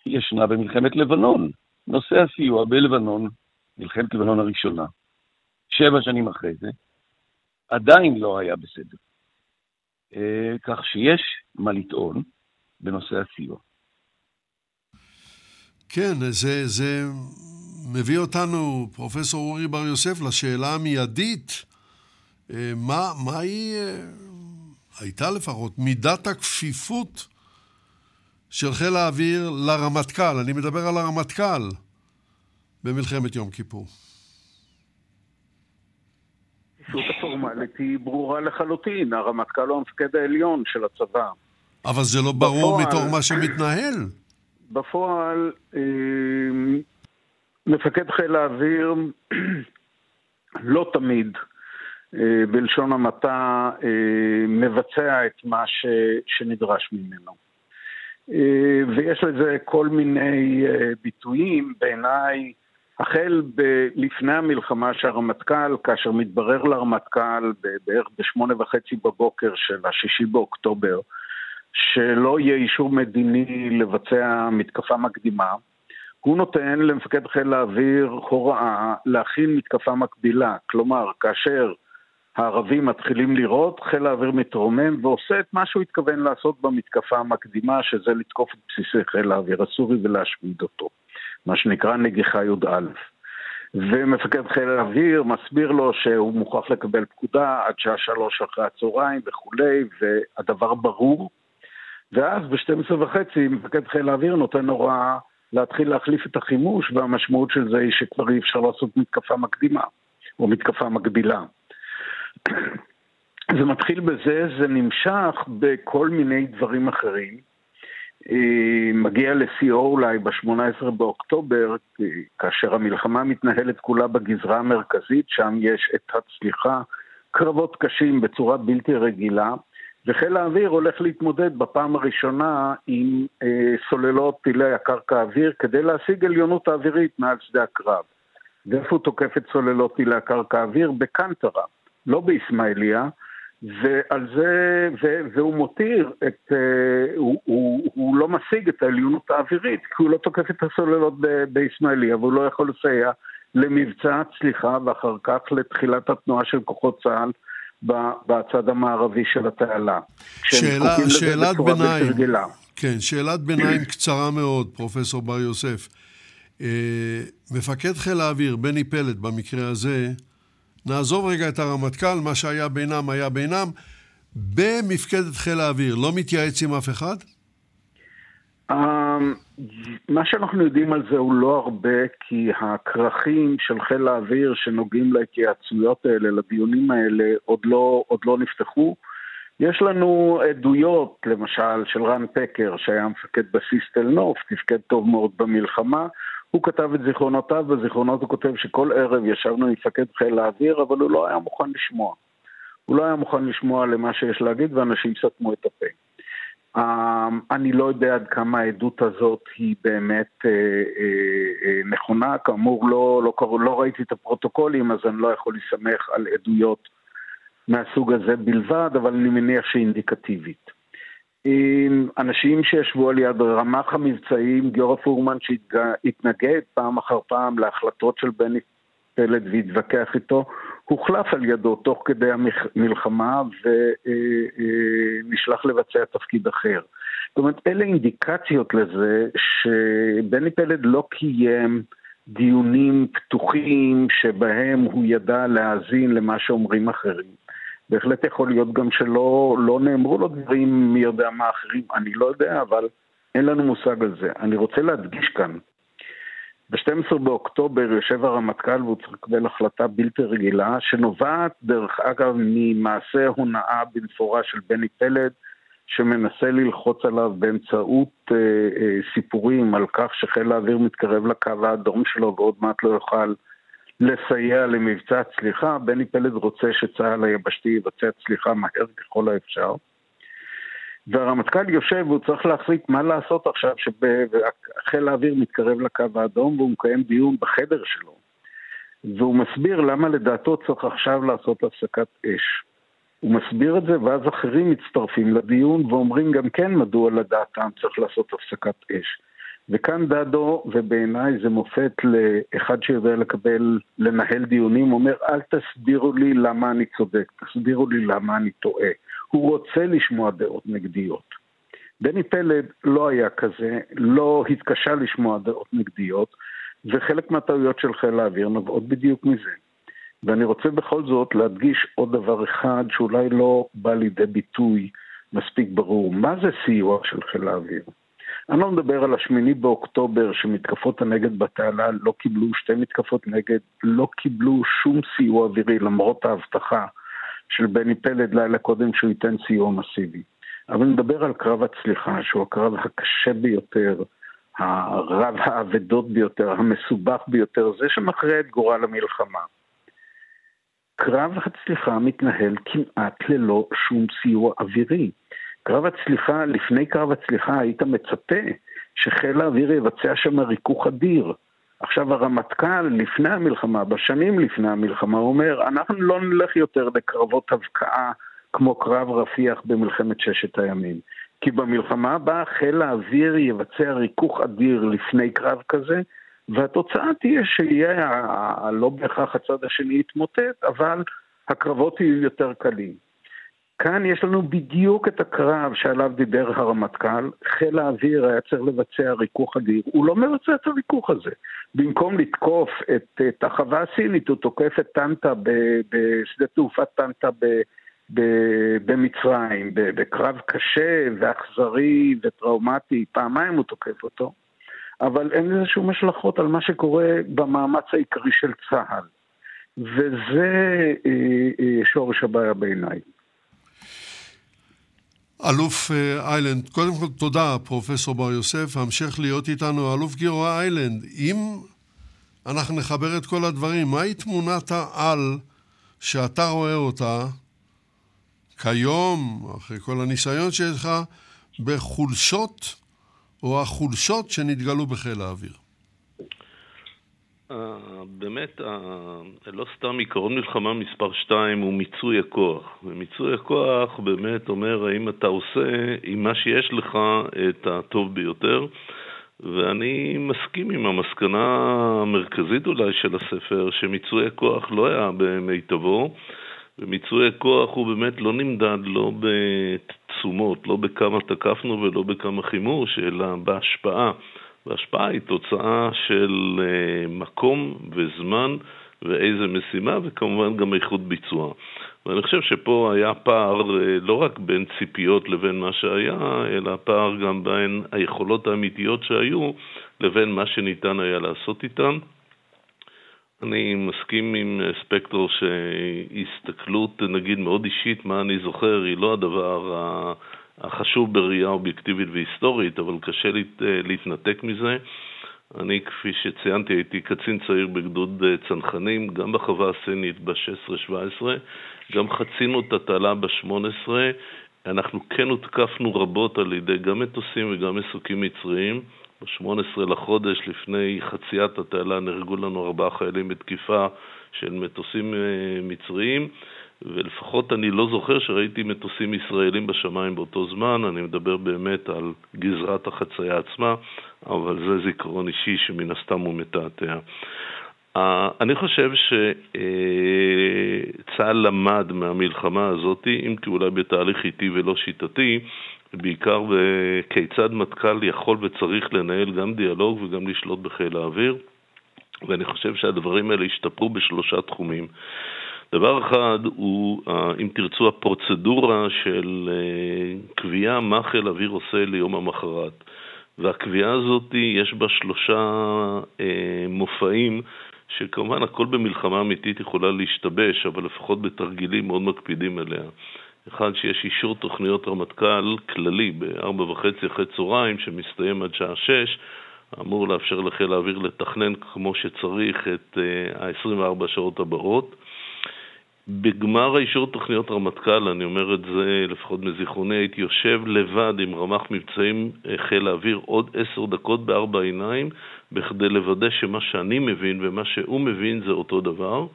ישנה במלחמת לבנון. נושא הסיוע בלבנון, מלחמת לבנון הראשונה, שבע שנים אחרי זה, עדיין לא היה בסדר. אה, כך שיש מה לטעון בנושא הסיוע. כן, זה, זה מביא אותנו, פרופסור אורי בר יוסף, לשאלה המיידית, מה, מה היא, אה, הייתה לפחות, מידת הכפיפות של חיל האוויר לרמטכ"ל, אני מדבר על הרמטכ"ל במלחמת יום כיפור. הכפיפות הפורמלית היא ברורה לחלוטין, הרמטכ"ל הוא המפקד העליון של הצבא. אבל זה לא ברור בפועל, מתוך מה שמתנהל. בפועל, מפקד חיל האוויר [clears throat] לא תמיד בלשון המעטה, מבצע את מה ש, שנדרש ממנו. ויש לזה כל מיני ביטויים, בעיניי החל ב- לפני המלחמה שהרמטכ"ל, כאשר מתברר לרמטכ"ל בערך בשמונה וחצי בבוקר של השישי באוקטובר, שלא יהיה אישור מדיני לבצע מתקפה מקדימה, הוא נותן למפקד חיל האוויר הוראה להכין מתקפה מקבילה. כלומר, כאשר הערבים מתחילים לירות, חיל האוויר מתרומם ועושה את מה שהוא התכוון לעשות במתקפה המקדימה, שזה לתקוף את בסיסי חיל האוויר הסורי ולהשמיד אותו. מה שנקרא נגיחה י"א. ומפקד חיל האוויר מסביר לו שהוא מוכרח לקבל פקודה עד שעה שלוש אחרי הצהריים וכולי, והדבר ברור. ואז ב-12 וחצי מפקד חיל האוויר נותן הוראה להתחיל להחליף את החימוש, והמשמעות של זה היא שכבר אי אפשר לעשות מתקפה מקדימה, או מתקפה מקבילה. זה מתחיל בזה, זה נמשך בכל מיני דברים אחרים. אה, מגיע לשיאו אולי ב-18 באוקטובר, אה, כאשר המלחמה מתנהלת כולה בגזרה המרכזית, שם יש את הצליחה, קרבות קשים בצורה בלתי רגילה, וחיל האוויר הולך להתמודד בפעם הראשונה עם אה, סוללות טילי הקרקע האוויר כדי להשיג עליונות האווירית מעל שדה הקרב. ואיפה הוא תוקף את סוללות טילי הקרקע האוויר? בקנטרה, לא באיסמעיליה, ועל זה, ו, והוא מותיר את, uh, הוא, הוא, הוא לא משיג את העליונות האווירית, כי הוא לא תוקף את הסוללות באיסמעיליה, והוא לא יכול לסייע למבצע הצליחה ואחר כך לתחילת התנועה של כוחות צה"ל בצד המערבי של התעלה. שאלה, שאלת ביניים, כן, שאלת ביניים קצרה מאוד, פרופסור בר יוסף. אה, מפקד חיל האוויר, בני פלד במקרה הזה, נעזוב רגע את הרמטכ"ל, מה שהיה בינם היה בינם. במפקדת חיל האוויר, לא מתייעץ עם אף אחד? אמ, מה שאנחנו יודעים על זה הוא לא הרבה, כי הכרכים של חיל האוויר שנוגעים להתייעצויות האלה, לדיונים האלה, עוד לא, עוד לא נפתחו. יש לנו עדויות, למשל, של רן פקר, שהיה מפקד בסיס תל נוף, תפקד טוב מאוד במלחמה, הוא כתב את זיכרונותיו, בזיכרונות הוא כותב שכל ערב ישבנו עם מפקד חיל האוויר, אבל הוא לא היה מוכן לשמוע. הוא לא היה מוכן לשמוע למה שיש להגיד, ואנשים סתמו את הפה. אמ, אני לא יודע עד כמה העדות הזאת היא באמת אה, אה, אה, נכונה, כאמור לא, לא, לא, לא ראיתי את הפרוטוקולים אז אני לא יכול להסתמך על עדויות מהסוג הזה בלבד, אבל אני מניח שהיא אינדיקטיבית. עם אנשים שישבו על יד רמ"ח המבצעים, גיורא פורמן שהתנגד פעם אחר פעם להחלטות של בני פלד והתווכח איתו, הוחלף על ידו תוך כדי המלחמה ונשלח לבצע תפקיד אחר. זאת אומרת, אלה אינדיקציות לזה שבני פלד לא קיים דיונים פתוחים שבהם הוא ידע להאזין למה שאומרים אחרים. בהחלט יכול להיות גם שלא לא נאמרו לו דברים מי יודע מה אחרים, אני לא יודע, אבל אין לנו מושג על זה. אני רוצה להדגיש כאן, ב-12 באוקטובר יושב הרמטכ"ל והוא צריך לקבל החלטה בלתי רגילה, שנובעת דרך אגב ממעשה הונאה במפורש של בני פלד, שמנסה ללחוץ עליו באמצעות אה, אה, סיפורים על כך שחיל האוויר מתקרב לקו האדום שלו ועוד מעט לא יוכל לסייע למבצע צליחה, בני פלד רוצה שצה"ל היבשתי יבצע צליחה מהר ככל האפשר. והרמטכ"ל יושב והוא צריך להחליט מה לעשות עכשיו שחיל האוויר מתקרב לקו האדום והוא מקיים דיון בחדר שלו. והוא מסביר למה לדעתו צריך עכשיו לעשות הפסקת אש. הוא מסביר את זה ואז אחרים מצטרפים לדיון ואומרים גם כן מדוע לדעתם צריך לעשות הפסקת אש. וכאן דדו, ובעיניי זה מופת לאחד שיודע לקבל, לנהל דיונים, אומר אל תסבירו לי למה אני צודק, תסבירו לי למה אני טועה. הוא רוצה לשמוע דעות נגדיות. בני פלד לא היה כזה, לא התקשה לשמוע דעות נגדיות, וחלק מהטעויות של חיל האוויר נובעות בדיוק מזה. ואני רוצה בכל זאת להדגיש עוד דבר אחד שאולי לא בא לידי ביטוי מספיק ברור. מה זה סיוע של חיל האוויר? אני לא מדבר על השמיני באוקטובר שמתקפות הנגד בתעלה לא קיבלו שתי מתקפות נגד, לא קיבלו שום סיוע אווירי למרות ההבטחה של בני פלד לילה קודם שהוא ייתן סיוע מסיבי. אבל נדבר על קרב הצליחה, שהוא הקרב הקשה ביותר, הרב האבדות ביותר, המסובך ביותר, זה שמכריע את גורל המלחמה. קרב הצליחה מתנהל כמעט ללא שום סיוע אווירי. קרב הצליחה, לפני קרב הצליחה היית מצפה שחיל האוויר יבצע שם ריכוך אדיר. עכשיו הרמטכ"ל, לפני המלחמה, בשנים לפני המלחמה, אומר, אנחנו לא נלך יותר לקרבות הבקעה כמו קרב רפיח במלחמת ששת הימים. כי במלחמה הבאה חיל האוויר יבצע ריכוך אדיר לפני קרב כזה, והתוצאה תהיה שיהיה, לא בהכרח הצד השני יתמוטט, אבל הקרבות יהיו יותר קלים. כאן יש לנו בדיוק את הקרב שעליו דיבר הרמטכ"ל, חיל האוויר היה צריך לבצע ריכוך אדיר, הוא לא מבצע את הריכוך הזה. במקום לתקוף את, את החווה הסינית, הוא תוקף את טנטה בשדה תעופה טנטה במצרים, בקרב קשה ואכזרי וטראומטי, פעמיים הוא תוקף אותו, אבל אין לזה שום השלכות על מה שקורה במאמץ העיקרי של צה"ל. וזה אה, אה, שורש הבעיה בעיניי. אלוף אה, איילנד, קודם כל תודה, פרופסור בר יוסף. המשך להיות איתנו, אלוף גיורא איילנד. אם אנחנו נחבר את כל הדברים, מהי תמונת העל שאתה רואה אותה כיום, אחרי כל הניסיון שיש לך, בחולשות או החולשות שנתגלו בחיל האוויר? באמת, לא סתם עיקרון מלחמה מספר 2 הוא מיצוי הכוח. ומיצוי הכוח באמת אומר האם אתה עושה עם מה שיש לך את הטוב ביותר. ואני מסכים עם המסקנה המרכזית אולי של הספר, שמיצוי הכוח לא היה במיטבו. ומיצוי הכוח הוא באמת לא נמדד לא בתשומות, לא בכמה תקפנו ולא בכמה חימוש, אלא בהשפעה. והשפעה היא תוצאה של אה, מקום וזמן ואיזה משימה, וכמובן גם איכות ביצוע. ואני חושב שפה היה פער אה, לא רק בין ציפיות לבין מה שהיה, אלא פער גם בין היכולות האמיתיות שהיו לבין מה שניתן היה לעשות איתן. אני מסכים עם ספקטור שהסתכלות, נגיד, מאוד אישית, מה אני זוכר, היא לא הדבר החשוב בראייה אובייקטיבית והיסטורית, אבל קשה להת, אה, להתנתק מזה. אני, כפי שציינתי, הייתי קצין צעיר בגדוד אה, צנחנים, גם בחווה הסינית ב-16-17, גם חצינו את התעלה ב-18. אנחנו כן הותקפנו רבות על ידי גם מטוסים וגם מסוקים מצריים. ב-18 לחודש, לפני חציית התעלה, נהרגו לנו ארבעה חיילים בתקיפה של מטוסים אה, מצריים, ולפחות אני לא זוכר שראיתי מטוסים ישראלים בשמיים באותו זמן, אני מדבר באמת על גזרת החצייה עצמה, אבל זה זיכרון אישי שמן הסתם הוא מתעתע. אני חושב שצה"ל למד מהמלחמה הזאת, אם כי אולי בתהליך איטי ולא שיטתי, בעיקר כיצד מטכ"ל יכול וצריך לנהל גם דיאלוג וגם לשלוט בחיל האוויר, ואני חושב שהדברים האלה השתפרו בשלושה תחומים. דבר אחד הוא, אה, אם תרצו, הפרוצדורה של אה, קביעה מה חיל האוויר עושה ליום המחרת. והקביעה הזאת, יש בה שלושה אה, מופעים, שכמובן הכל במלחמה אמיתית יכולה להשתבש, אבל לפחות בתרגילים מאוד מקפידים עליה. אחד, שיש אישור תוכניות רמטכ"ל כללי בארבע וחצי אחרי צהריים, שמסתיים עד שעה שש, אמור לאפשר לחיל האוויר לתכנן כמו שצריך את ה-24 אה, שעות הבאות. בגמר האישור תוכניות רמטכ"ל, אני אומר את זה לפחות מזיכרוני, הייתי יושב לבד עם רמ"ח מבצעים אה, חיל האוויר עוד עשר דקות בארבע עיניים, בכדי לוודא שמה שאני מבין ומה שהוא מבין זה אותו דבר.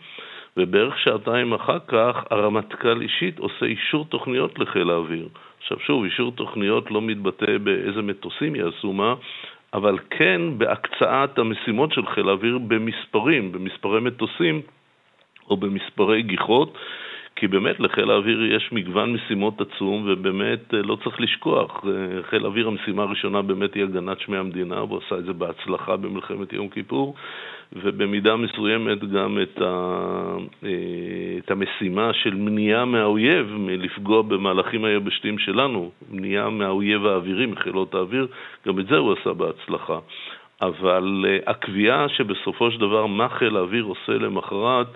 ובערך שעתיים אחר כך הרמטכ"ל אישית עושה אישור תוכניות לחיל האוויר. עכשיו שוב, אישור תוכניות לא מתבטא באיזה מטוסים יעשו מה, אבל כן בהקצאת המשימות של חיל האוויר במספרים, במספרי מטוסים או במספרי גיחות. כי באמת לחיל האוויר יש מגוון משימות עצום, ובאמת אה, לא צריך לשכוח, אה, חיל האוויר המשימה הראשונה באמת היא הגנת שמי המדינה, והוא עשה את זה בהצלחה במלחמת יום כיפור, ובמידה מסוימת גם את, ה, אה, את המשימה של מניעה מהאויב מלפגוע במהלכים היבשתיים שלנו, מניעה מהאויב האווירי, מחילות האוויר, גם את זה הוא עשה בהצלחה. אבל הקביעה שבסופו של דבר מה חיל האוויר עושה למחרת,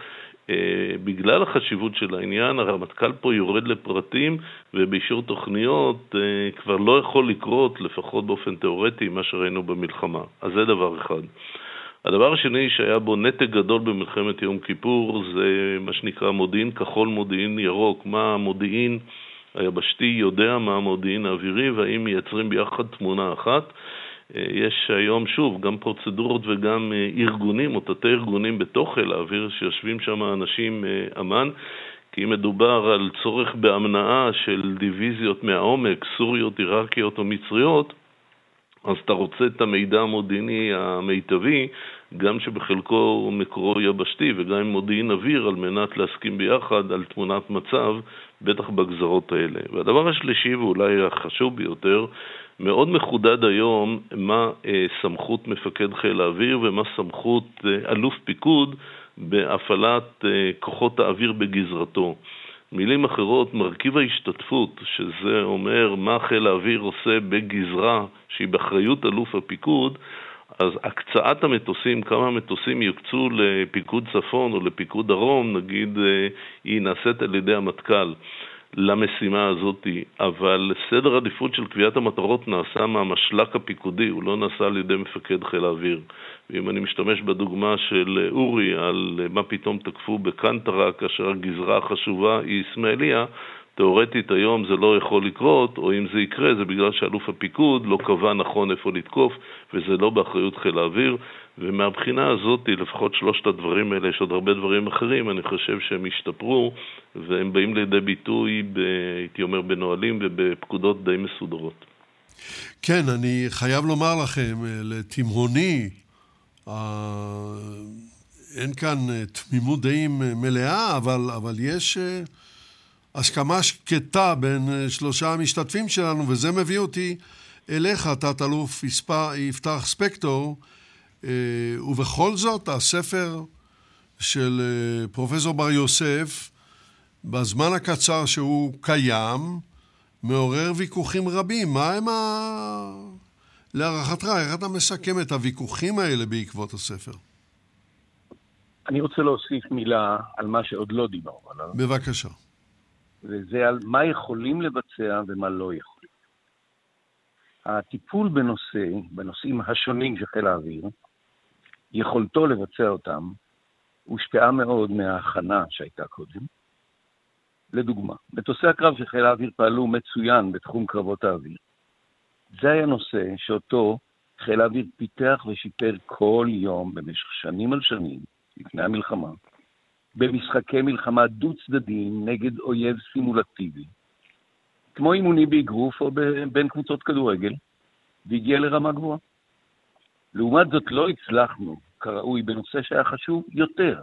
בגלל החשיבות של העניין, הרמטכ"ל פה יורד לפרטים, ובאישור תוכניות אה, כבר לא יכול לקרות, לפחות באופן תיאורטי, מה שראינו במלחמה. אז זה דבר אחד. הדבר השני שהיה בו נתק גדול במלחמת יום כיפור זה מה שנקרא מודיעין כחול, מודיעין ירוק. מה המודיעין היבשתי יודע מה המודיעין האווירי והאם מייצרים ביחד תמונה אחת. אה, יש היום, שוב, גם פרוצדורות וגם אה, ארגונים או תתי ארגונים בתוך חיל האוויר שיושבים שם אנשים אה, אמ"ן, כי אם מדובר על צורך בהמנעה של דיוויזיות מהעומק, סוריות, עיראקיות או מצריות, אז אתה רוצה את המידע המודיעיני המיטבי, גם שבחלקו מקורו יבשתי וגם עם מודיעין אוויר, על מנת להסכים ביחד על תמונת מצב, בטח בגזרות האלה. והדבר השלישי, ואולי החשוב ביותר, מאוד מחודד היום מה אה, סמכות מפקד חיל האוויר ומה סמכות אה, אלוף פיקוד בהפעלת אה, כוחות האוויר בגזרתו. מילים אחרות, מרכיב ההשתתפות, שזה אומר מה חיל האוויר עושה בגזרה שהיא באחריות אלוף הפיקוד, אז הקצאת המטוסים, כמה מטוסים יוקצו לפיקוד צפון או לפיקוד דרום, נגיד, אה, היא נעשית על ידי המטכ"ל. למשימה הזאת, אבל סדר עדיפות של קביעת המטרות נעשה מהמשל"ק הפיקודי, הוא לא נעשה על ידי מפקד חיל האוויר. ואם אני משתמש בדוגמה של אורי על מה פתאום תקפו בקנטרה כאשר הגזרה החשובה היא אסמאעיליה, תאורטית היום זה לא יכול לקרות, או אם זה יקרה זה בגלל שאלוף הפיקוד לא קבע נכון איפה לתקוף, וזה לא באחריות חיל האוויר, ומהבחינה הזאת, לפחות שלושת הדברים האלה, יש עוד הרבה דברים אחרים, אני חושב שהם השתפרו, והם באים לידי ביטוי, ב, הייתי אומר, בנהלים ובפקודות די מסודרות. כן, אני חייב לומר לכם, לתימהוני, אין כאן תמימות דעים מלאה, אבל, אבל יש אה, הסכמה שקטה בין אה, שלושה המשתתפים שלנו, וזה מביא אותי אליך, תת-אלוף יפתח ספקטור, אה, ובכל זאת, הספר של אה, פרופסור בר יוסף, בזמן הקצר שהוא קיים, מעורר ויכוחים רבים. מה הם ה... להערכתך, איך אתה מסכם את הוויכוחים האלה בעקבות הספר? אני רוצה להוסיף מילה על מה שעוד לא דיברנו עליו. בבקשה. וזה על מה יכולים לבצע ומה לא יכולים. הטיפול בנושא, בנושאים השונים של חיל האוויר, יכולתו לבצע אותם הושפעה מאוד מההכנה שהייתה קודם. לדוגמה, מטוסי הקרב של חיל האוויר פעלו מצוין בתחום קרבות האוויר. זה היה נושא שאותו חיל האוויר פיתח ושיפר כל יום במשך שנים על שנים, לפני המלחמה, במשחקי מלחמה דו-צדדיים נגד אויב סימולטיבי, כמו אימוני באגרוף או בין קבוצות כדורגל, והגיע לרמה גבוהה. לעומת זאת לא הצלחנו כראוי בנושא שהיה חשוב יותר.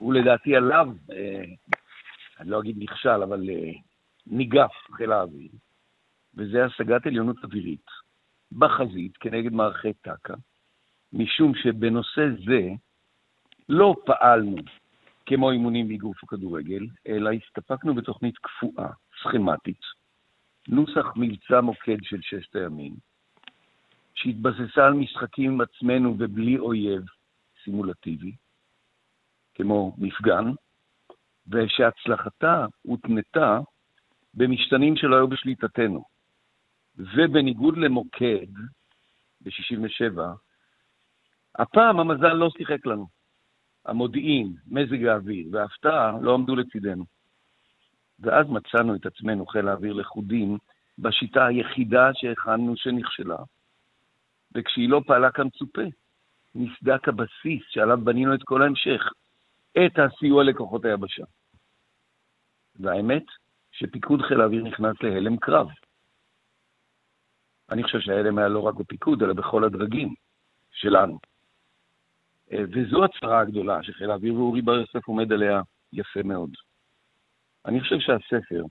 ולדעתי עליו, אה, אני לא אגיד נכשל, אבל אה, ניגף חיל האוויר, וזה השגת עליונות אווירית בחזית כנגד מערכי טק"א, משום שבנושא זה לא פעלנו כמו אימונים באגרוף וכדורגל, אלא הסתפקנו בתוכנית קפואה, סכמטית, נוסח מבצע מוקד של ששת הימים, שהתבססה על משחקים עם עצמנו ובלי אויב סימולטיבי, כמו מפגן, ושהצלחתה הותנתה במשתנים שלא היו בשליטתנו. ובניגוד למוקד ב-67, הפעם המזל לא שיחק לנו. המודיעין, מזג האוויר וההפתעה לא עמדו לצידנו. ואז מצאנו את עצמנו, חיל האוויר לכודים, בשיטה היחידה שהכנו שנכשלה, וכשהיא לא פעלה כמצופה, נסדק הבסיס שעליו בנינו את כל ההמשך, את הסיוע לכוחות היבשה. והאמת, שפיקוד חיל האוויר נכנס להלם קרב. אני חושב שההלם היה לא רק בפיקוד, אלא בכל הדרגים שלנו. אה, וזו הצהרה הגדולה שחיל האוויר ואורי בר יוסף עומד עליה יפה מאוד. אני חושב שהספר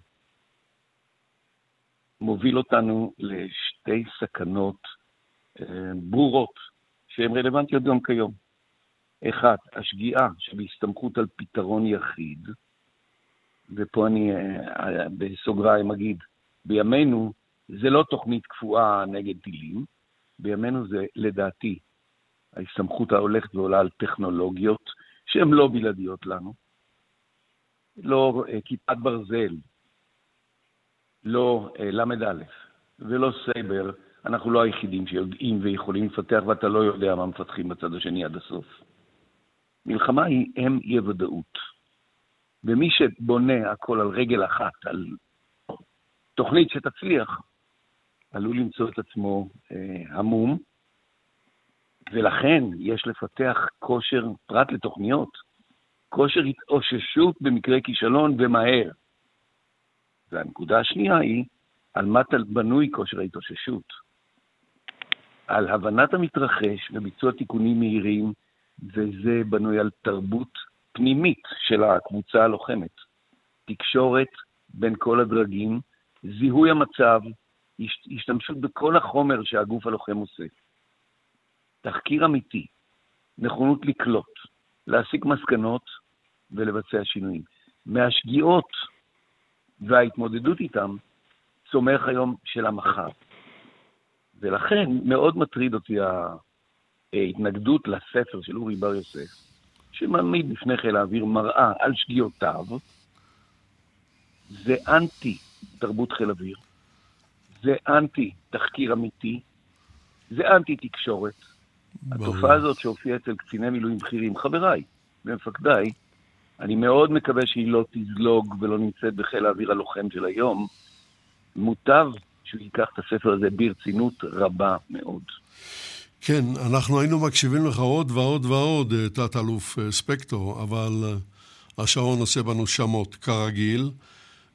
מוביל אותנו לשתי סכנות אה, ברורות, שהן רלוונטיות גם כיום. אחד, השגיאה שבהסתמכות על פתרון יחיד, ופה אני אה, בסוגריים אגיד, בימינו זה לא תוכנית קפואה נגד טילים, בימינו זה, לדעתי, ההסתמכות ההולכת ועולה על טכנולוגיות שהן לא בלעדיות לנו. לא אה, כיפת ברזל, לא ל"א ולא סייבר, אנחנו לא היחידים שיודעים ויכולים לפתח, ואתה לא יודע מה מפתחים בצד השני עד הסוף. מלחמה היא אם אי-ודאות. ומי שבונה הכל על רגל אחת, על תוכנית שתצליח, עלול למצוא את עצמו אה, המום, ולכן יש לפתח כושר, פרט לתוכניות, כושר התאוששות במקרה כישלון ומהר. והנקודה השנייה היא, על מה בנוי כושר ההתאוששות? על הבנת המתרחש וביצוע תיקונים מהירים, וזה בנוי על תרבות פנימית של הקבוצה הלוחמת. תקשורת בין כל הדרגים, זיהוי המצב, השתמשות בכל החומר שהגוף הלוחם עושה. תחקיר אמיתי, נכונות לקלוט, להסיק מסקנות ולבצע שינויים. מהשגיאות וההתמודדות איתם צומח היום של המחר. ולכן מאוד מטריד אותי ההתנגדות לספר של אורי בר יוסף, שמעמיד בפני חיל האוויר מראה על שגיאותיו, זה אנטי תרבות חיל אוויר, זה אנטי תחקיר אמיתי, זה אנטי תקשורת. התופעה הזאת שהופיעה אצל קציני מילואים בכירים, חבריי ומפקדיי, אני מאוד מקווה שהיא לא תזלוג ולא נמצאת בחיל האוויר הלוחם של היום. מוטב שהוא ייקח את הספר הזה ברצינות רבה מאוד. כן, אנחנו היינו מקשיבים לך עוד ועוד ועוד, אה, תת-אלוף אה, ספקטור, אבל אה, השעון עושה בנו שמות, כרגיל,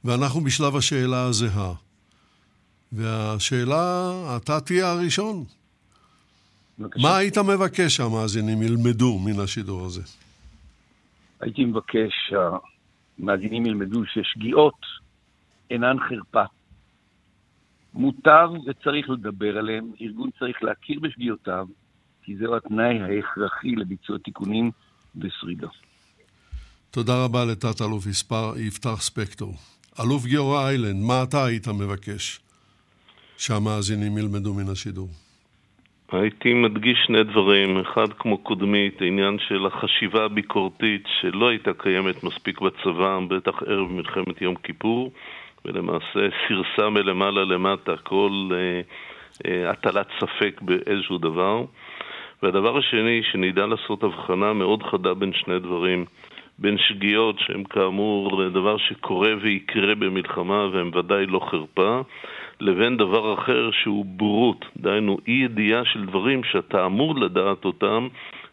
ואנחנו בשלב השאלה הזהה. והשאלה, אתה תהיה הראשון. בבקשה. מה היית מבקש שהמאזינים ילמדו מן השידור הזה? הייתי מבקש שהמאזינים ילמדו ששגיאות אינן חרפה. מותר וצריך לדבר עליהם, ארגון צריך להכיר בשגיאותיו, כי זהו התנאי ההכרחי לביצוע תיקונים ושרידה. תודה רבה לתת-אלוף יפתח ספקטור. אלוף גיורא איילנד, מה אתה היית מבקש שהמאזינים ילמדו מן השידור? הייתי מדגיש שני דברים, אחד כמו קודמי, את העניין של החשיבה הביקורתית שלא הייתה קיימת מספיק בצבא, בטח ערב מלחמת יום כיפור, ולמעשה סירסה מלמעלה למטה כל אה, אה, הטלת ספק באיזשהו דבר. והדבר השני, שנדע לעשות הבחנה מאוד חדה בין שני דברים. בין שגיאות שהן כאמור דבר שקורה ויקרה במלחמה והן ודאי לא חרפה, לבין דבר אחר שהוא בורות, דהיינו אי ידיעה של דברים שאתה אמור לדעת אותם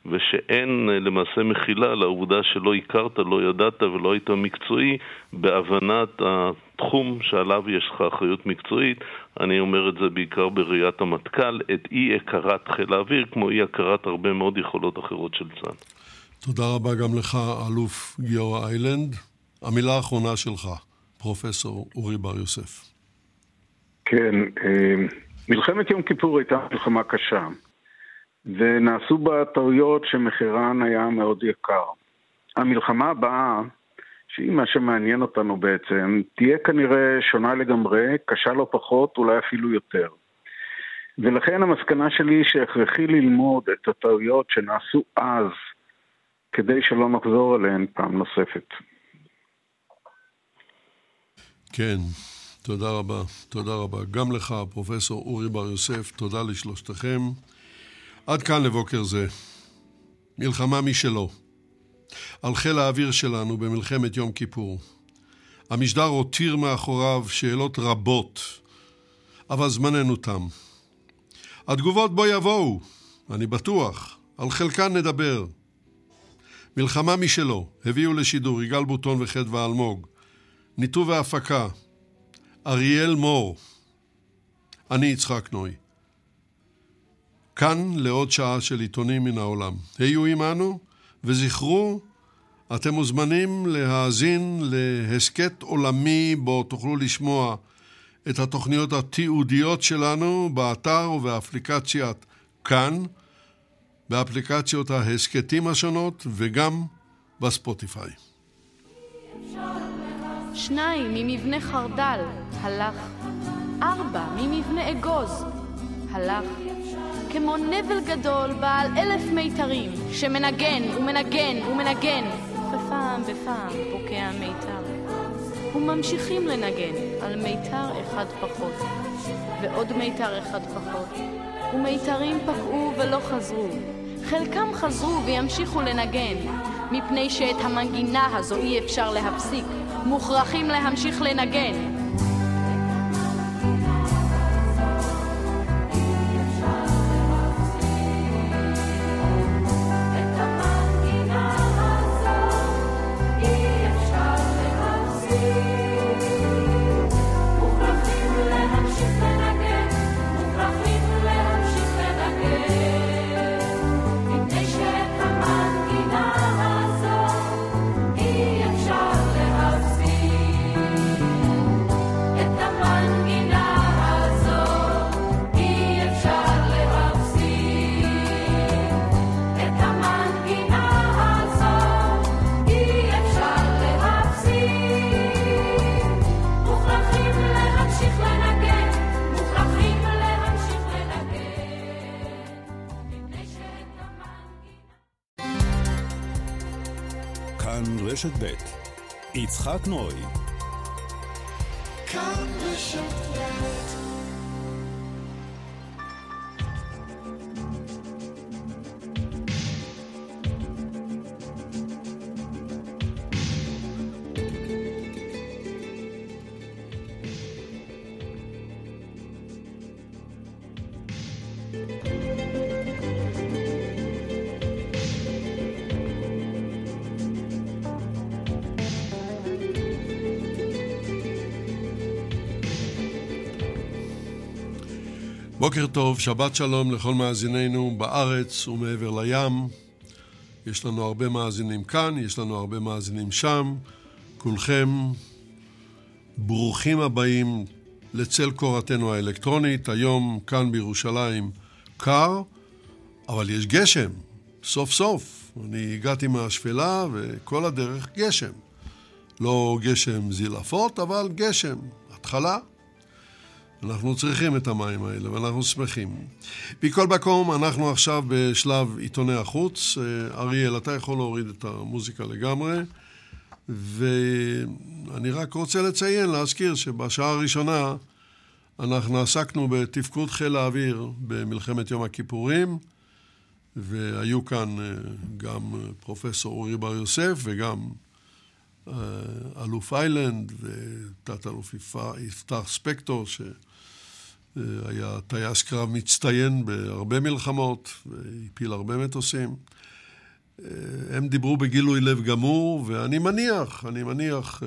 ושאין אה, למעשה מחילה לעובדה שלא הכרת, לא ידעת ולא היית מקצועי בהבנת התחום שעליו יש לך אחריות מקצועית. אני אומר את זה בעיקר בראיית המטכ"ל, את אי הכרת חיל האוויר, כמו אי הכרת הרבה מאוד יכולות אחרות של צה"ל. תודה רבה גם לך, אלוף גיורא איילנד. המילה האחרונה שלך, פרופסור אורי בר יוסף. כן, אה, מלחמת יום כיפור הייתה מלחמה קשה. ונעשו בה טעויות שמחירן היה מאוד יקר. המלחמה הבאה, שהיא מה שמעניין אותנו בעצם, תהיה כנראה שונה לגמרי, קשה לא פחות, אולי אפילו יותר. ולכן המסקנה שלי היא שהכרחי ללמוד את הטעויות שנעשו אז, כדי שלא נחזור עליהן פעם נוספת. כן, תודה רבה. תודה רבה. גם לך, פרופסור אורי בר יוסף, תודה לשלושתכם. עד כאן לבוקר זה. מלחמה משלו. על חיל האוויר שלנו במלחמת יום כיפור. המשדר הותיר מאחוריו שאלות רבות, אבל זמננו תם. התגובות בו יבואו, אני בטוח, על חלקן נדבר. מלחמה משלו, הביאו לשידור יגאל בוטון וחדווה אלמוג. ניתוב והפקה, אריאל מור. אני יצחק נוי. כאן לעוד שעה של עיתונים מן העולם. היו עמנו וזכרו, אתם מוזמנים להאזין להסכת עולמי בו תוכלו לשמוע את התוכניות התיעודיות שלנו באתר ובאפליקציית כאן, באפליקציות ההסכתים השונות וגם בספוטיפיי. שניים ממבנה חרדל, הלך. ארבע ממבנה אגוז, הלך. כמו נבל גדול בעל אלף מיתרים, שמנגן ומנגן ומנגן, ופעם בפעם פוקע מיתר. וממשיכים לנגן על מיתר אחד פחות, ועוד מיתר אחד פחות, ומיתרים פקעו ולא חזרו. חלקם חזרו וימשיכו לנגן, מפני שאת המנגינה הזו אי אפשר להפסיק, מוכרחים להמשיך לנגן. יצחק נוי בוקר טוב, שבת שלום לכל מאזינינו בארץ ומעבר לים. יש לנו הרבה מאזינים כאן, יש לנו הרבה מאזינים שם. כולכם ברוכים הבאים לצל קורתנו האלקטרונית. היום כאן בירושלים קר, אבל יש גשם, סוף סוף. אני הגעתי מהשפלה וכל הדרך גשם. לא גשם זילפות, אבל גשם. התחלה. אנחנו צריכים את המים האלה ואנחנו שמחים. מכל מקום, אנחנו עכשיו בשלב עיתוני החוץ. אה, אריאל, אתה יכול להוריד את המוזיקה לגמרי. ואני רק רוצה לציין, להזכיר שבשעה הראשונה אנחנו עסקנו בתפקוד חיל האוויר במלחמת יום הכיפורים, והיו כאן אה, גם פרופסור אורי בר יוסף וגם אה, אלוף איילנד ותת-אלוף יפתח ספקטור, ש... היה טייס קרב מצטיין בהרבה מלחמות, והפיל הרבה מטוסים. הם דיברו בגילוי לב גמור, ואני מניח, אני מניח,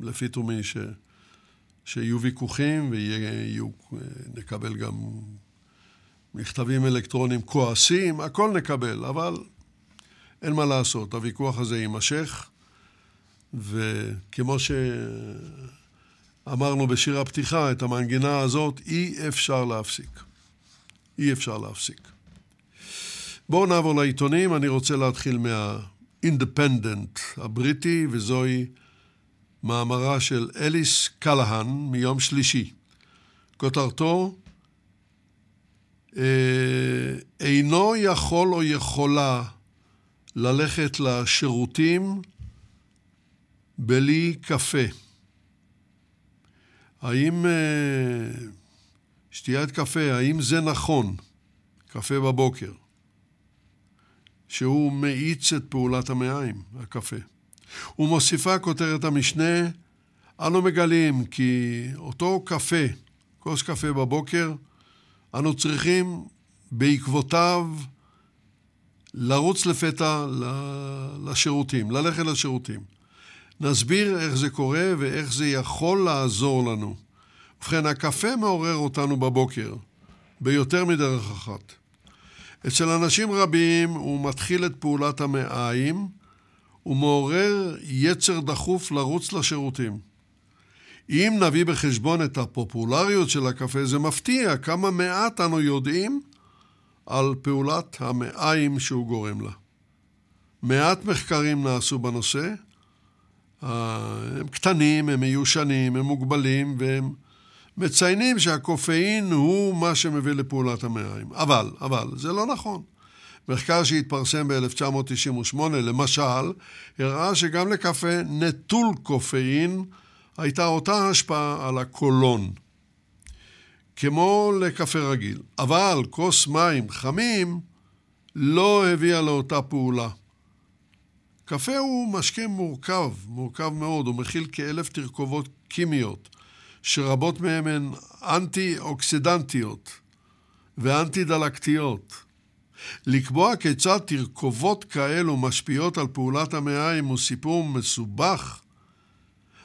לפי תומי, ש... שיהיו ויכוחים ונקבל גם מכתבים אלקטרוניים כועסים, הכל נקבל, אבל אין מה לעשות, הוויכוח הזה יימשך, וכמו ש... אמרנו בשיר הפתיחה, את המנגינה הזאת אי אפשר להפסיק. אי אפשר להפסיק. בואו נעבור לעיתונים, אני רוצה להתחיל מהאינדפנדנט הבריטי, וזוהי מאמרה של אליס קלהן מיום שלישי. כותרתו, אה, אינו יכול או יכולה ללכת לשירותים בלי קפה. האם אה, שתיית קפה, האם זה נכון, קפה בבוקר, שהוא מאיץ את פעולת המעיים, הקפה. ומוסיפה כותרת המשנה, אנו מגלים כי אותו קפה, כוס קפה בבוקר, אנו צריכים בעקבותיו לרוץ לפתע לשירותים, ללכת לשירותים. נסביר איך זה קורה ואיך זה יכול לעזור לנו. ובכן, הקפה מעורר אותנו בבוקר, ביותר מדרך אחת. אצל אנשים רבים הוא מתחיל את פעולת המעיים ומעורר יצר דחוף לרוץ לשירותים. אם נביא בחשבון את הפופולריות של הקפה, זה מפתיע כמה מעט אנו יודעים על פעולת המעיים שהוא גורם לה. מעט מחקרים נעשו בנושא, הם קטנים, הם מיושנים, הם מוגבלים, והם מציינים שהקופאין הוא מה שמביא לפעולת המעיים. אבל, אבל, זה לא נכון. מחקר שהתפרסם ב-1998, למשל, הראה שגם לקפה נטול קופאין, הייתה אותה השפעה על הקולון. כמו לקפה רגיל, אבל כוס מים חמים לא הביאה לאותה פעולה. קפה הוא משקה מורכב, מורכב מאוד, הוא מכיל כאלף תרכובות כימיות, שרבות מהן הן אנטי-אוקסידנטיות ואנטי-דלקתיות. לקבוע כיצד תרכובות כאלו משפיעות על פעולת המעיים הוא סיפור מסובך.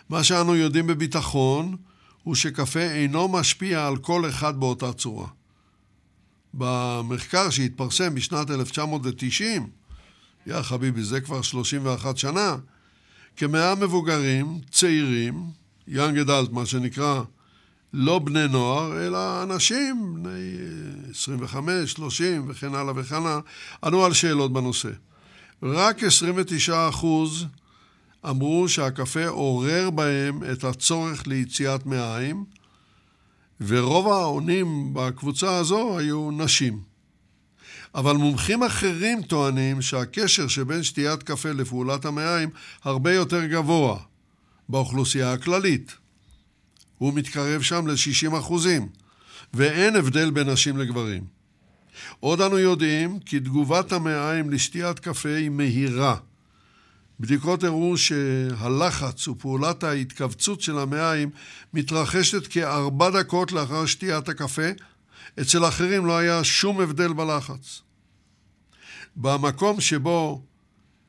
מה שאנו יודעים בביטחון הוא שקפה אינו משפיע על כל אחד באותה צורה. במחקר שהתפרסם בשנת 1990, יא חביבי, זה כבר 31 שנה, כמאה מבוגרים, צעירים, יאנג אדלט, מה שנקרא, לא בני נוער, אלא אנשים בני 25, 30 וכן הלאה וכן הלאה, ענו על שאלות בנושא. רק 29 אחוז אמרו שהקפה עורר בהם את הצורך ליציאת מעיים, ורוב העונים בקבוצה הזו היו נשים. אבל מומחים אחרים טוענים שהקשר שבין שתיית קפה לפעולת המעיים הרבה יותר גבוה באוכלוסייה הכללית. הוא מתקרב שם ל-60 אחוזים, ואין הבדל בין נשים לגברים. עוד אנו יודעים כי תגובת המעיים לשתיית קפה היא מהירה. בדיקות הראו שהלחץ ופעולת ההתכווצות של המעיים מתרחשת כארבע דקות לאחר שתיית הקפה, אצל אחרים לא היה שום הבדל בלחץ. במקום שבו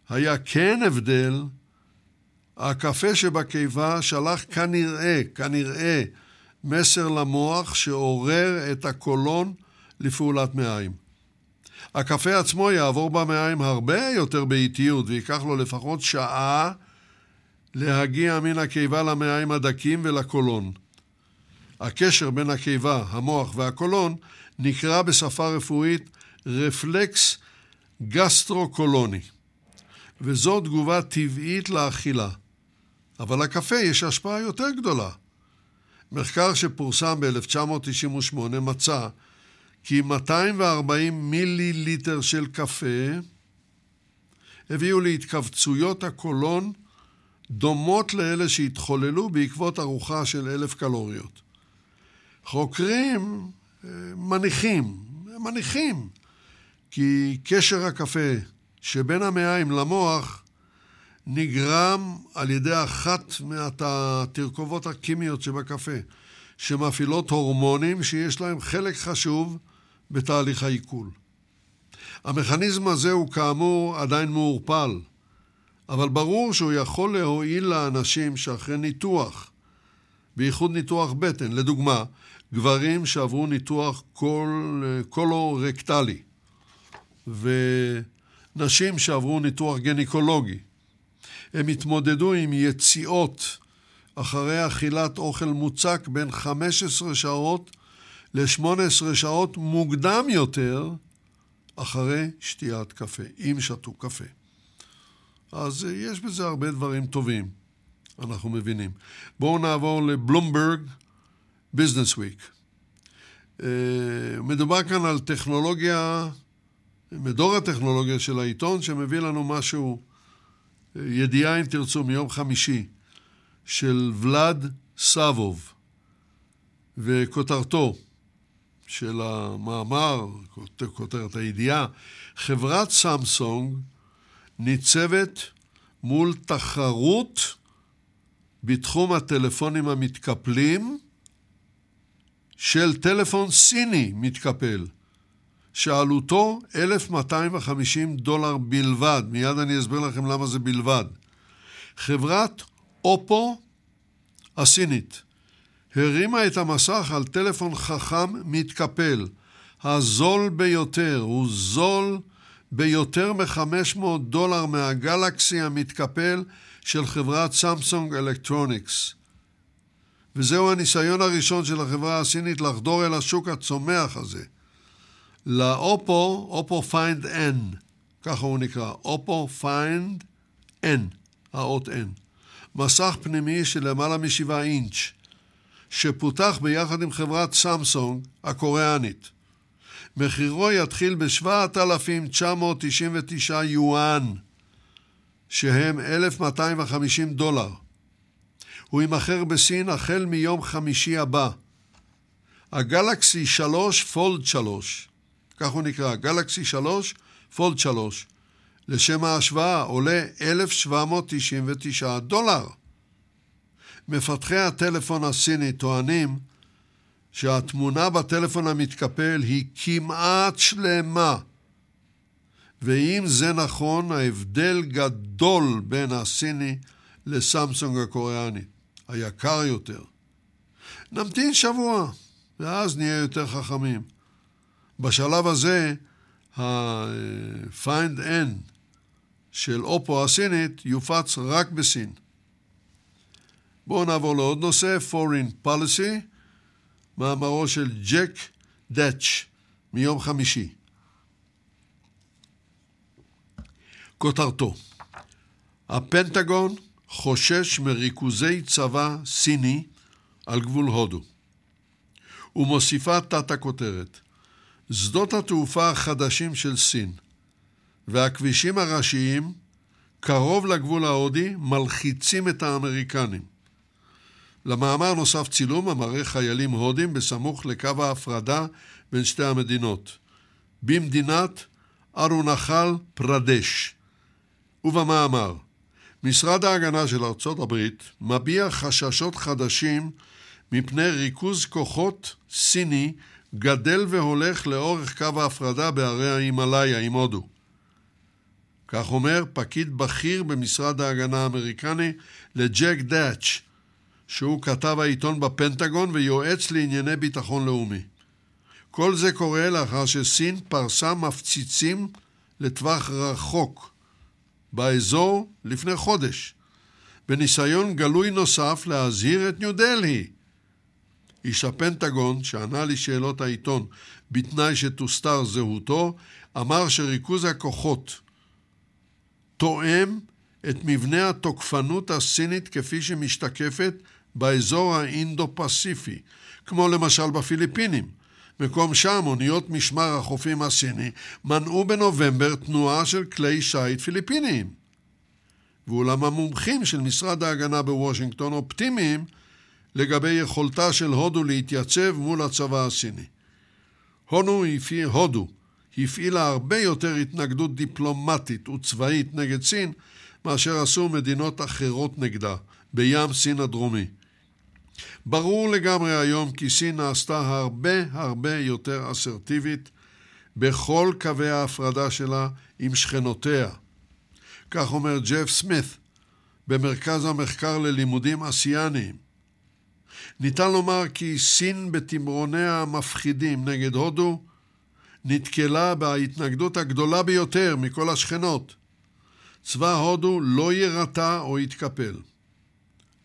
היה כן הבדל, הקפה שבקיבה שלח כנראה, כנראה, מסר למוח שעורר את הקולון לפעולת מעיים. הקפה עצמו יעבור במעיים הרבה יותר באיטיות וייקח לו לפחות שעה להגיע מן הקיבה למעיים הדקים ולקולון. הקשר בין הקיבה, המוח והקולון נקרא בשפה רפואית רפלקס גסטרוקולוני, וזו תגובה טבעית לאכילה. אבל לקפה יש השפעה יותר גדולה. מחקר שפורסם ב-1998 מצא כי 240 מיליליטר של קפה הביאו להתכווצויות הקולון דומות לאלה שהתחוללו בעקבות ארוחה של אלף קלוריות. חוקרים אה, מניחים, מניחים, כי קשר הקפה שבין המעיים למוח נגרם על ידי אחת מהתרכובות הקימיות שבקפה, שמפעילות הורמונים שיש להם חלק חשוב בתהליך העיכול. המכניזם הזה הוא כאמור עדיין מעורפל, אבל ברור שהוא יכול להועיל לאנשים שאחרי ניתוח, בייחוד ניתוח בטן, לדוגמה, גברים שעברו ניתוח קול, קולורקטלי ונשים שעברו ניתוח גניקולוגי. הם התמודדו עם יציאות אחרי אכילת אוכל מוצק בין 15 שעות ל-18 שעות מוקדם יותר אחרי שתיית קפה, אם שתו קפה. אז אה, יש בזה הרבה דברים טובים, אנחנו מבינים. בואו נעבור לבלומברג ביזנס וויק. מדובר כאן על טכנולוגיה, מדור הטכנולוגיה של העיתון, שמביא לנו משהו, אה, ידיעה אם תרצו, מיום חמישי, של ולאד סאבוב, וכותרתו, של המאמר, כותרת הידיעה, חברת סמסונג ניצבת מול תחרות בתחום הטלפונים המתקפלים של טלפון סיני מתקפל, שעלותו 1,250 דולר בלבד. מיד אני אסביר לכם למה זה בלבד. חברת אופו הסינית הרימה את המסך על טלפון חכם מתקפל, הזול ביותר, הוא זול ביותר מ-500 דולר מהגלקסי המתקפל של חברת סמסונג אלקטרוניקס. וזהו הניסיון הראשון של החברה הסינית לחדור אל השוק הצומח הזה. לאופו, Oppo Find N, ככה הוא נקרא, Oppo Find N, האות N. מסך פנימי של למעלה משבעה אינץ', שפותח ביחד עם חברת סמסונג הקוריאנית. מחירו יתחיל ב-7,999 יואן, שהם 1,250 דולר. הוא יימכר בסין החל מיום חמישי הבא. ה Galaxy 3 Fold 3, כך הוא נקרא, Galaxy 3 Fold 3, לשם ההשוואה עולה 1,799 דולר. מפתחי הטלפון הסיני טוענים שהתמונה בטלפון המתקפל היא כמעט שלמה. ואם זה נכון, ההבדל גדול בין הסיני לסמסונג הקוריאני, היקר יותר. נמתין שבוע, ואז נהיה יותר חכמים. בשלב הזה, ה-find n של אופו הסינית יופץ רק בסין. בואו נעבור לעוד נושא, Foreign Policy, מאמרו של ג'ק דאץ' מיום חמישי. כותרתו הפנטגון חושש מריכוזי צבא סיני על גבול הודו. ומוסיפה תת הכותרת שדות התעופה החדשים של סין והכבישים הראשיים קרוב לגבול ההודי מלחיצים את האמריקנים. למאמר נוסף צילום המראה חיילים הודים בסמוך לקו ההפרדה בין שתי המדינות, במדינת ארונחל פרדש. ובמאמר, משרד ההגנה של ארצות הברית מביע חששות חדשים מפני ריכוז כוחות סיני גדל והולך לאורך קו ההפרדה בהרי ההימאליה עם הודו. כך אומר פקיד בכיר במשרד ההגנה האמריקני לג'ק דאץ', שהוא כתב העיתון בפנטגון ויועץ לענייני ביטחון לאומי. כל זה קורה לאחר שסין פרסה מפציצים לטווח רחוק באזור לפני חודש, בניסיון גלוי נוסף להזהיר את ניו דלהי. איש הפנטגון, שענה לשאלות העיתון בתנאי שתוסתר זהותו, אמר שריכוז הכוחות תואם את מבנה התוקפנות הסינית כפי שמשתקפת באזור האינדו-פסיפי, כמו למשל בפיליפינים. מקום שם אוניות משמר החופים הסיני מנעו בנובמבר תנועה של כלי שיט פיליפיניים. ואולם המומחים של משרד ההגנה בוושינגטון אופטימיים לגבי יכולתה של הודו להתייצב מול הצבא הסיני. הפעיל, הודו הפעילה הרבה יותר התנגדות דיפלומטית וצבאית נגד סין מאשר עשו מדינות אחרות נגדה, בים סין הדרומי. ברור לגמרי היום כי סין נעשתה הרבה הרבה יותר אסרטיבית בכל קווי ההפרדה שלה עם שכנותיה. כך אומר ג'ף סמית במרכז המחקר ללימודים אסיאניים. ניתן לומר כי סין בתמרוניה המפחידים נגד הודו נתקלה בהתנגדות הגדולה ביותר מכל השכנות. צבא הודו לא יירתע או יתקפל.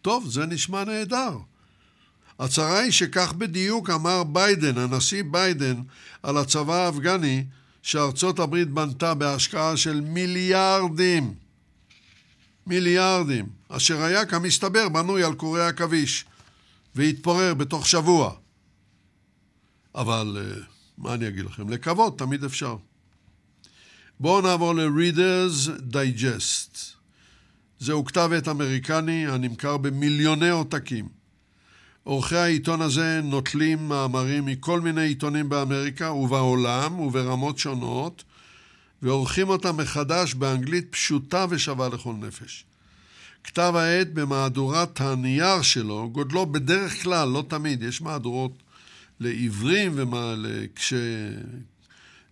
טוב, זה נשמע נהדר. הצרה היא שכך בדיוק אמר ביידן, הנשיא ביידן, על הצבא האפגני שארצות הברית בנתה בהשקעה של מיליארדים. מיליארדים, אשר היה כמסתבר בנוי על קורי עכביש, והתפורר בתוך שבוע. אבל אה, מה אני אגיד לכם? לקוות תמיד אפשר. בואו נעבור ל-Readers Digest. זהו כתב עת אמריקני הנמכר במיליוני עותקים. עורכי העיתון הזה נוטלים מאמרים מכל מיני עיתונים באמריקה ובעולם וברמות שונות, ועורכים אותם מחדש באנגלית פשוטה ושווה לכל נפש. כתב העת במהדורת הנייר שלו, גודלו בדרך כלל, לא תמיד, יש מהדורות לעיוורים ולקש...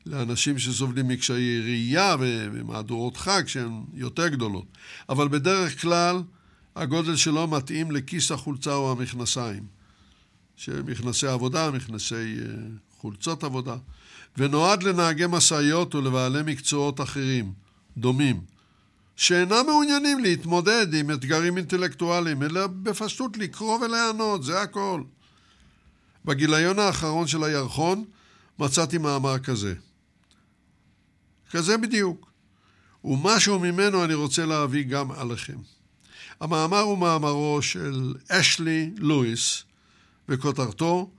לאנשים שסובלים מקשיי ראייה ומהדורות חג שהן יותר גדולות. אבל בדרך כלל הגודל שלו מתאים לכיס החולצה או המכנסיים. שמכנסי עבודה, מכנסי אה, חולצות עבודה. ונועד לנהגי משאיות ולבעלי מקצועות אחרים, דומים, שאינם מעוניינים להתמודד עם אתגרים אינטלקטואליים, אלא בפשטות לקרוא ולענות, זה הכל. בגיליון האחרון של הירחון מצאתי מאמר כזה. כזה בדיוק. ומשהו ממנו אני רוצה להביא גם עליכם. המאמר הוא מאמרו של אשלי לואיס, וכותרתו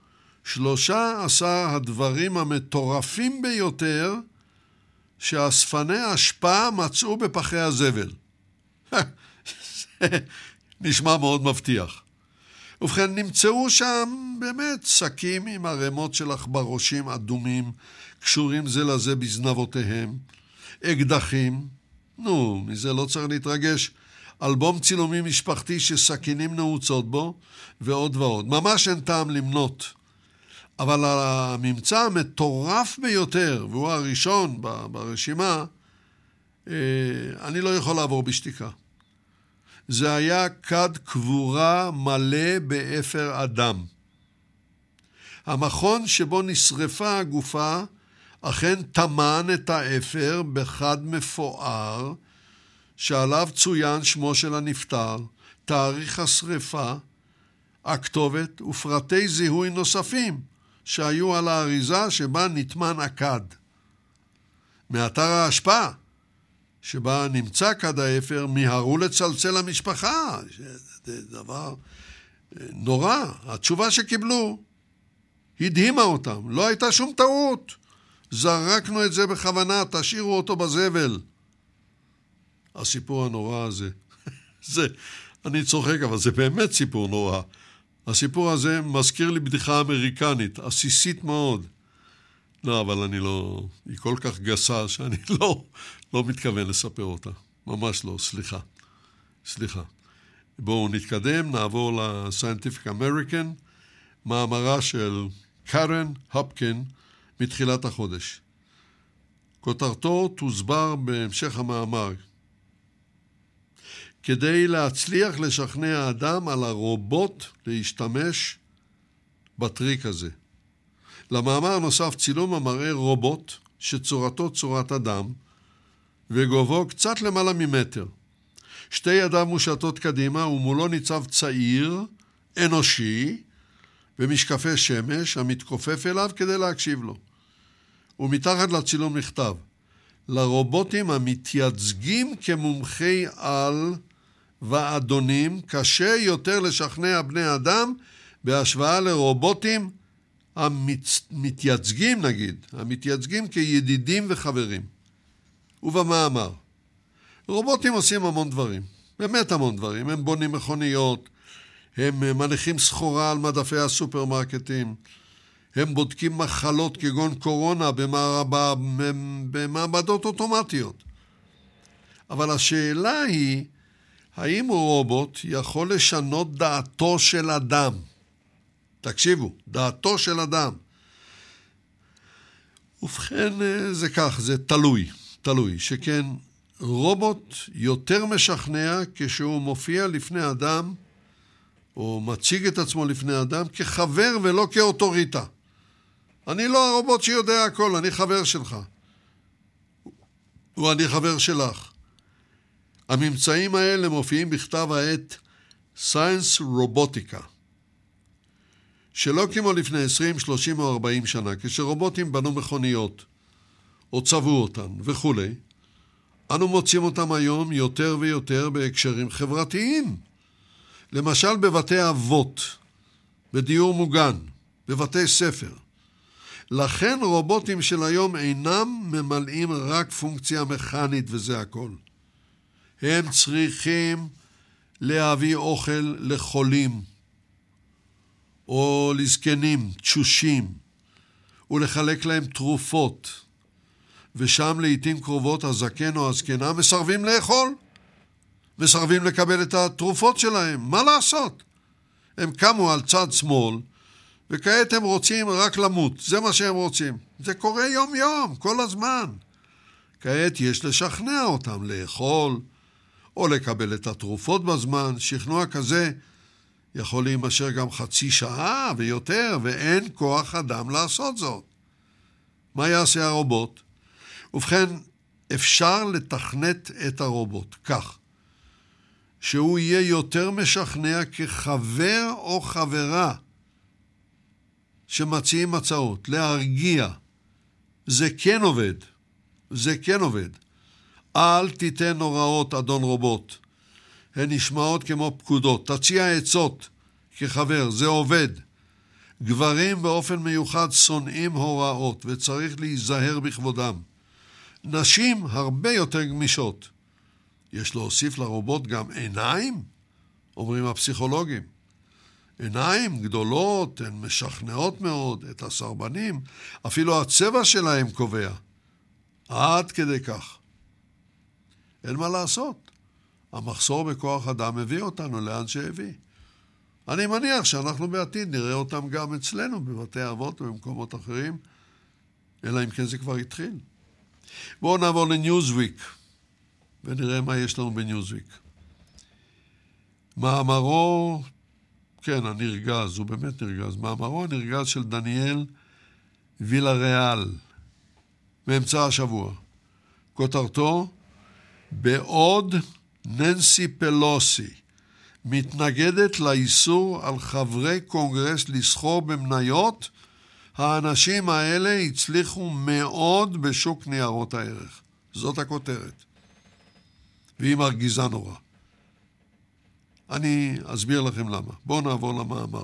שלושה עשר הדברים המטורפים ביותר שאספני אשפה מצאו בפחי הזבל. [laughs] נשמע מאוד מבטיח. ובכן, נמצאו שם באמת שקים עם ערימות של עכברושים אדומים, קשורים זה לזה בזנבותיהם, אקדחים, נו, מזה לא צריך להתרגש, אלבום צילומים משפחתי שסכינים נעוצות בו, ועוד ועוד. ממש אין טעם למנות. אבל הממצא המטורף ביותר, והוא הראשון ברשימה, אה, אני לא יכול לעבור בשתיקה. זה היה כד קבורה מלא באפר אדם. המכון שבו נשרפה הגופה אכן טמן את האפר בכד מפואר, שעליו צוין שמו של הנפטר, תאריך השרפה, הכתובת ופרטי זיהוי נוספים שהיו על האריזה שבה נטמן הכד. מאתר האשפה שבה נמצא כד האפר מיהרו לצלצל למשפחה. זה דבר אה, נורא. התשובה שקיבלו הדהימה אותם, לא הייתה שום טעות. זרקנו את זה בכוונה, תשאירו אותו בזבל. הסיפור הנורא הזה, [laughs] זה, אני צוחק, אבל זה באמת סיפור נורא. הסיפור הזה מזכיר לי בדיחה אמריקנית, עסיסית מאוד. לא, אבל אני לא... היא כל כך גסה שאני [laughs] לא, לא מתכוון לספר אותה. ממש לא, סליחה. סליחה. בואו נתקדם, נעבור ל-Scientific American, מאמרה של קארן הפקין מתחילת החודש. כותרתו תוסבר בהמשך המאמר. כדי להצליח לשכנע אדם על הרובוט להשתמש בטריק הזה. למאמר נוסף צילום המראה רובוט שצורתו צורת אדם וגובהו קצת למעלה ממטר. שתי ידיו מושטות קדימה ומולו ניצב צעיר, אנושי, במשקפי שמש המתכופף אליו כדי להקשיב לו. ומתחת לצילום נכתב לרובוטים המתייצגים כמומחי על ואדונים קשה יותר לשכנע בני אדם בהשוואה לרובוטים המתייצגים נגיד, המתייצגים כידידים וחברים. ובמאמר, רובוטים עושים המון דברים, באמת המון דברים. הם בונים מכוניות, הם מניחים סחורה על מדפי הסופרמרקטים, הם בודקים מחלות כגון קורונה במעבדות אוטומטיות. אבל השאלה היא, האם רובוט יכול לשנות דעתו של אדם? תקשיבו, דעתו של אדם. ובכן, אה, זה כך, זה תלוי, תלוי, שכן רובוט יותר משכנע כשהוא מופיע לפני אדם, או מציג את עצמו לפני אדם, כחבר ולא כאוטוריטה. אני לא הרובוט שיודע הכל, אני חבר שלך. ואני חבר שלך. הממצאים האלה מופיעים בכתב העת Science Robotica. שלא כמו לפני 20, 30 או 40 שנה, כשרובוטים בנו מכוניות, או צבעו אותן וכולי, אנו מוצאים אותם היום יותר ויותר בהקשרים חברתיים. למשל בבתי אבות, בדיור מוגן, בבתי ספר. לכן רובוטים של היום אינם ממלאים רק פונקציה מכנית וזה הכל. הם צריכים להביא אוכל לחולים, או לזקנים, תשושים, ולחלק להם תרופות, ושם לעיתים קרובות הזקן או הזקנה מסרבים לאכול, מסרבים לקבל את התרופות שלהם, מה לעשות? הם קמו על צד שמאל, וכעת הם רוצים רק למות, זה מה שהם רוצים. זה קורה יום-יום, כל הזמן. כעת יש לשכנע אותם לאכול, או לקבל את התרופות בזמן. שכנוע כזה יכול להימשך גם חצי שעה ויותר, ואין כוח אדם לעשות זאת. מה יעשה הרובוט? ובכן, אפשר לתכנת את הרובוט כך שהוא יהיה יותר משכנע כחבר או חברה שמציעים הצעות, להרגיע. זה כן עובד. זה כן עובד. אל תיתן הוראות, אדון רובוט. הן נשמעות כמו פקודות. תציע עצות כחבר, זה עובד. גברים באופן מיוחד שונאים הוראות, וצריך להיזהר בכבודם. נשים הרבה יותר גמישות. יש להוסיף לרובוט גם עיניים? אומרים הפסיכולוגים. עיניים גדולות, הן משכנעות מאוד את הסרבנים, אפילו הצבע שלהם קובע. עד כדי כך. אין מה לעשות. המחסור בכוח אדם הביא אותנו לאן שהביא. אני מניח שאנחנו בעתיד נראה אותם גם אצלנו, בבתי אבות ובמקומות אחרים, אלא אם כן זה כבר התחיל. בואו נעבור לניוזוויק, ונראה מה יש לנו בניוזוויק. מאמרו, כן, הנרגז, הוא באמת נרגז, מאמרו הנרגז של דניאל וילה ריאל, באמצע השבוע. כותרתו, בעוד ננסי פלוסי מתנגדת לאיסור על חברי קונגרס לסחור במניות, האנשים האלה הצליחו מאוד בשוק ניירות הערך. זאת הכותרת. והיא מרגיזה נורא. אני אסביר לכם למה. בואו נעבור למאמר.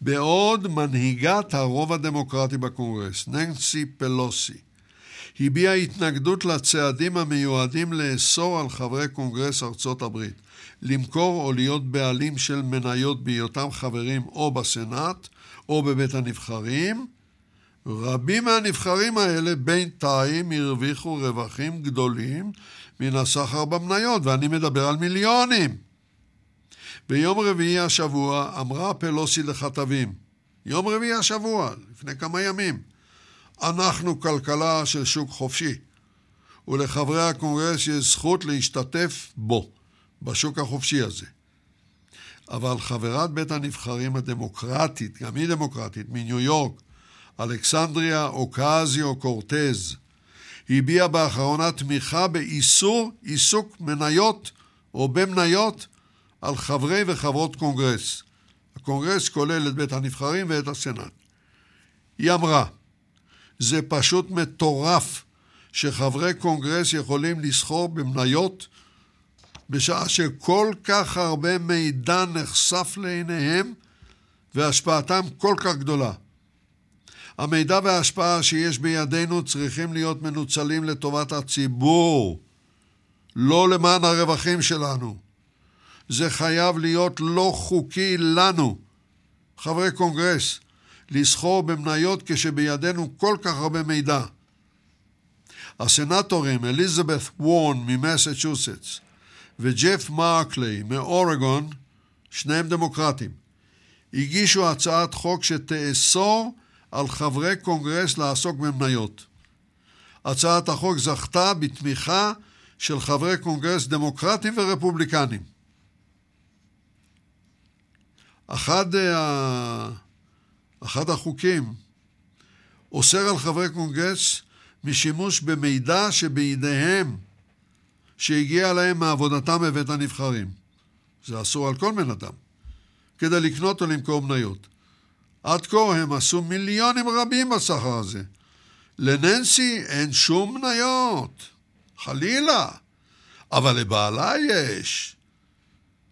בעוד מנהיגת הרוב הדמוקרטי בקונגרס, ננסי פלוסי, הביעה התנגדות לצעדים המיועדים לאסור על חברי קונגרס ארצות הברית למכור או להיות בעלים של מניות בהיותם חברים או בסנאט או בבית הנבחרים, רבים מהנבחרים האלה בינתיים הרוויחו רווחים גדולים מן הסחר במניות, ואני מדבר על מיליונים. ביום רביעי השבוע אמרה פלוסי לכתבים, יום רביעי השבוע, לפני כמה ימים, אנחנו כלכלה של שוק חופשי, ולחברי הקונגרס יש זכות להשתתף בו, בשוק החופשי הזה. אבל חברת בית הנבחרים הדמוקרטית, גם היא דמוקרטית, מניו יורק, אלכסנדריה אוקזיו קורטז, הביעה באחרונה תמיכה באיסור עיסוק מניות או במניות על חברי וחברות קונגרס. הקונגרס כולל את בית הנבחרים ואת הסנאט. היא אמרה, זה פשוט מטורף שחברי קונגרס יכולים לסחור במניות בשעה שכל כך הרבה מידע נחשף לעיניהם והשפעתם כל כך גדולה. המידע וההשפעה שיש בידינו צריכים להיות מנוצלים לטובת הציבור, לא למען הרווחים שלנו. זה חייב להיות לא חוקי לנו, חברי קונגרס, לסחור במניות כשבידינו כל כך הרבה מידע. הסנטורים אליזבת וורן ממסצ'וסטס וג'ף מרקלי מאורגון, שניהם דמוקרטים, הגישו הצעת חוק שתאסור על חברי קונגרס לעסוק במניות. הצעת החוק זכתה בתמיכה של חברי קונגרס דמוקרטים ורפובליקנים. אחד, ה... אחד החוקים אוסר על חברי קונגרס משימוש במידע שבידיהם שהגיע להם מעבודתם בבית הנבחרים. זה אסור על כל בן אדם, כדי לקנות או למכור מניות. עד כה הם עשו מיליונים רבים בסחר הזה. לננסי אין שום מניות, חלילה, אבל לבעלה יש.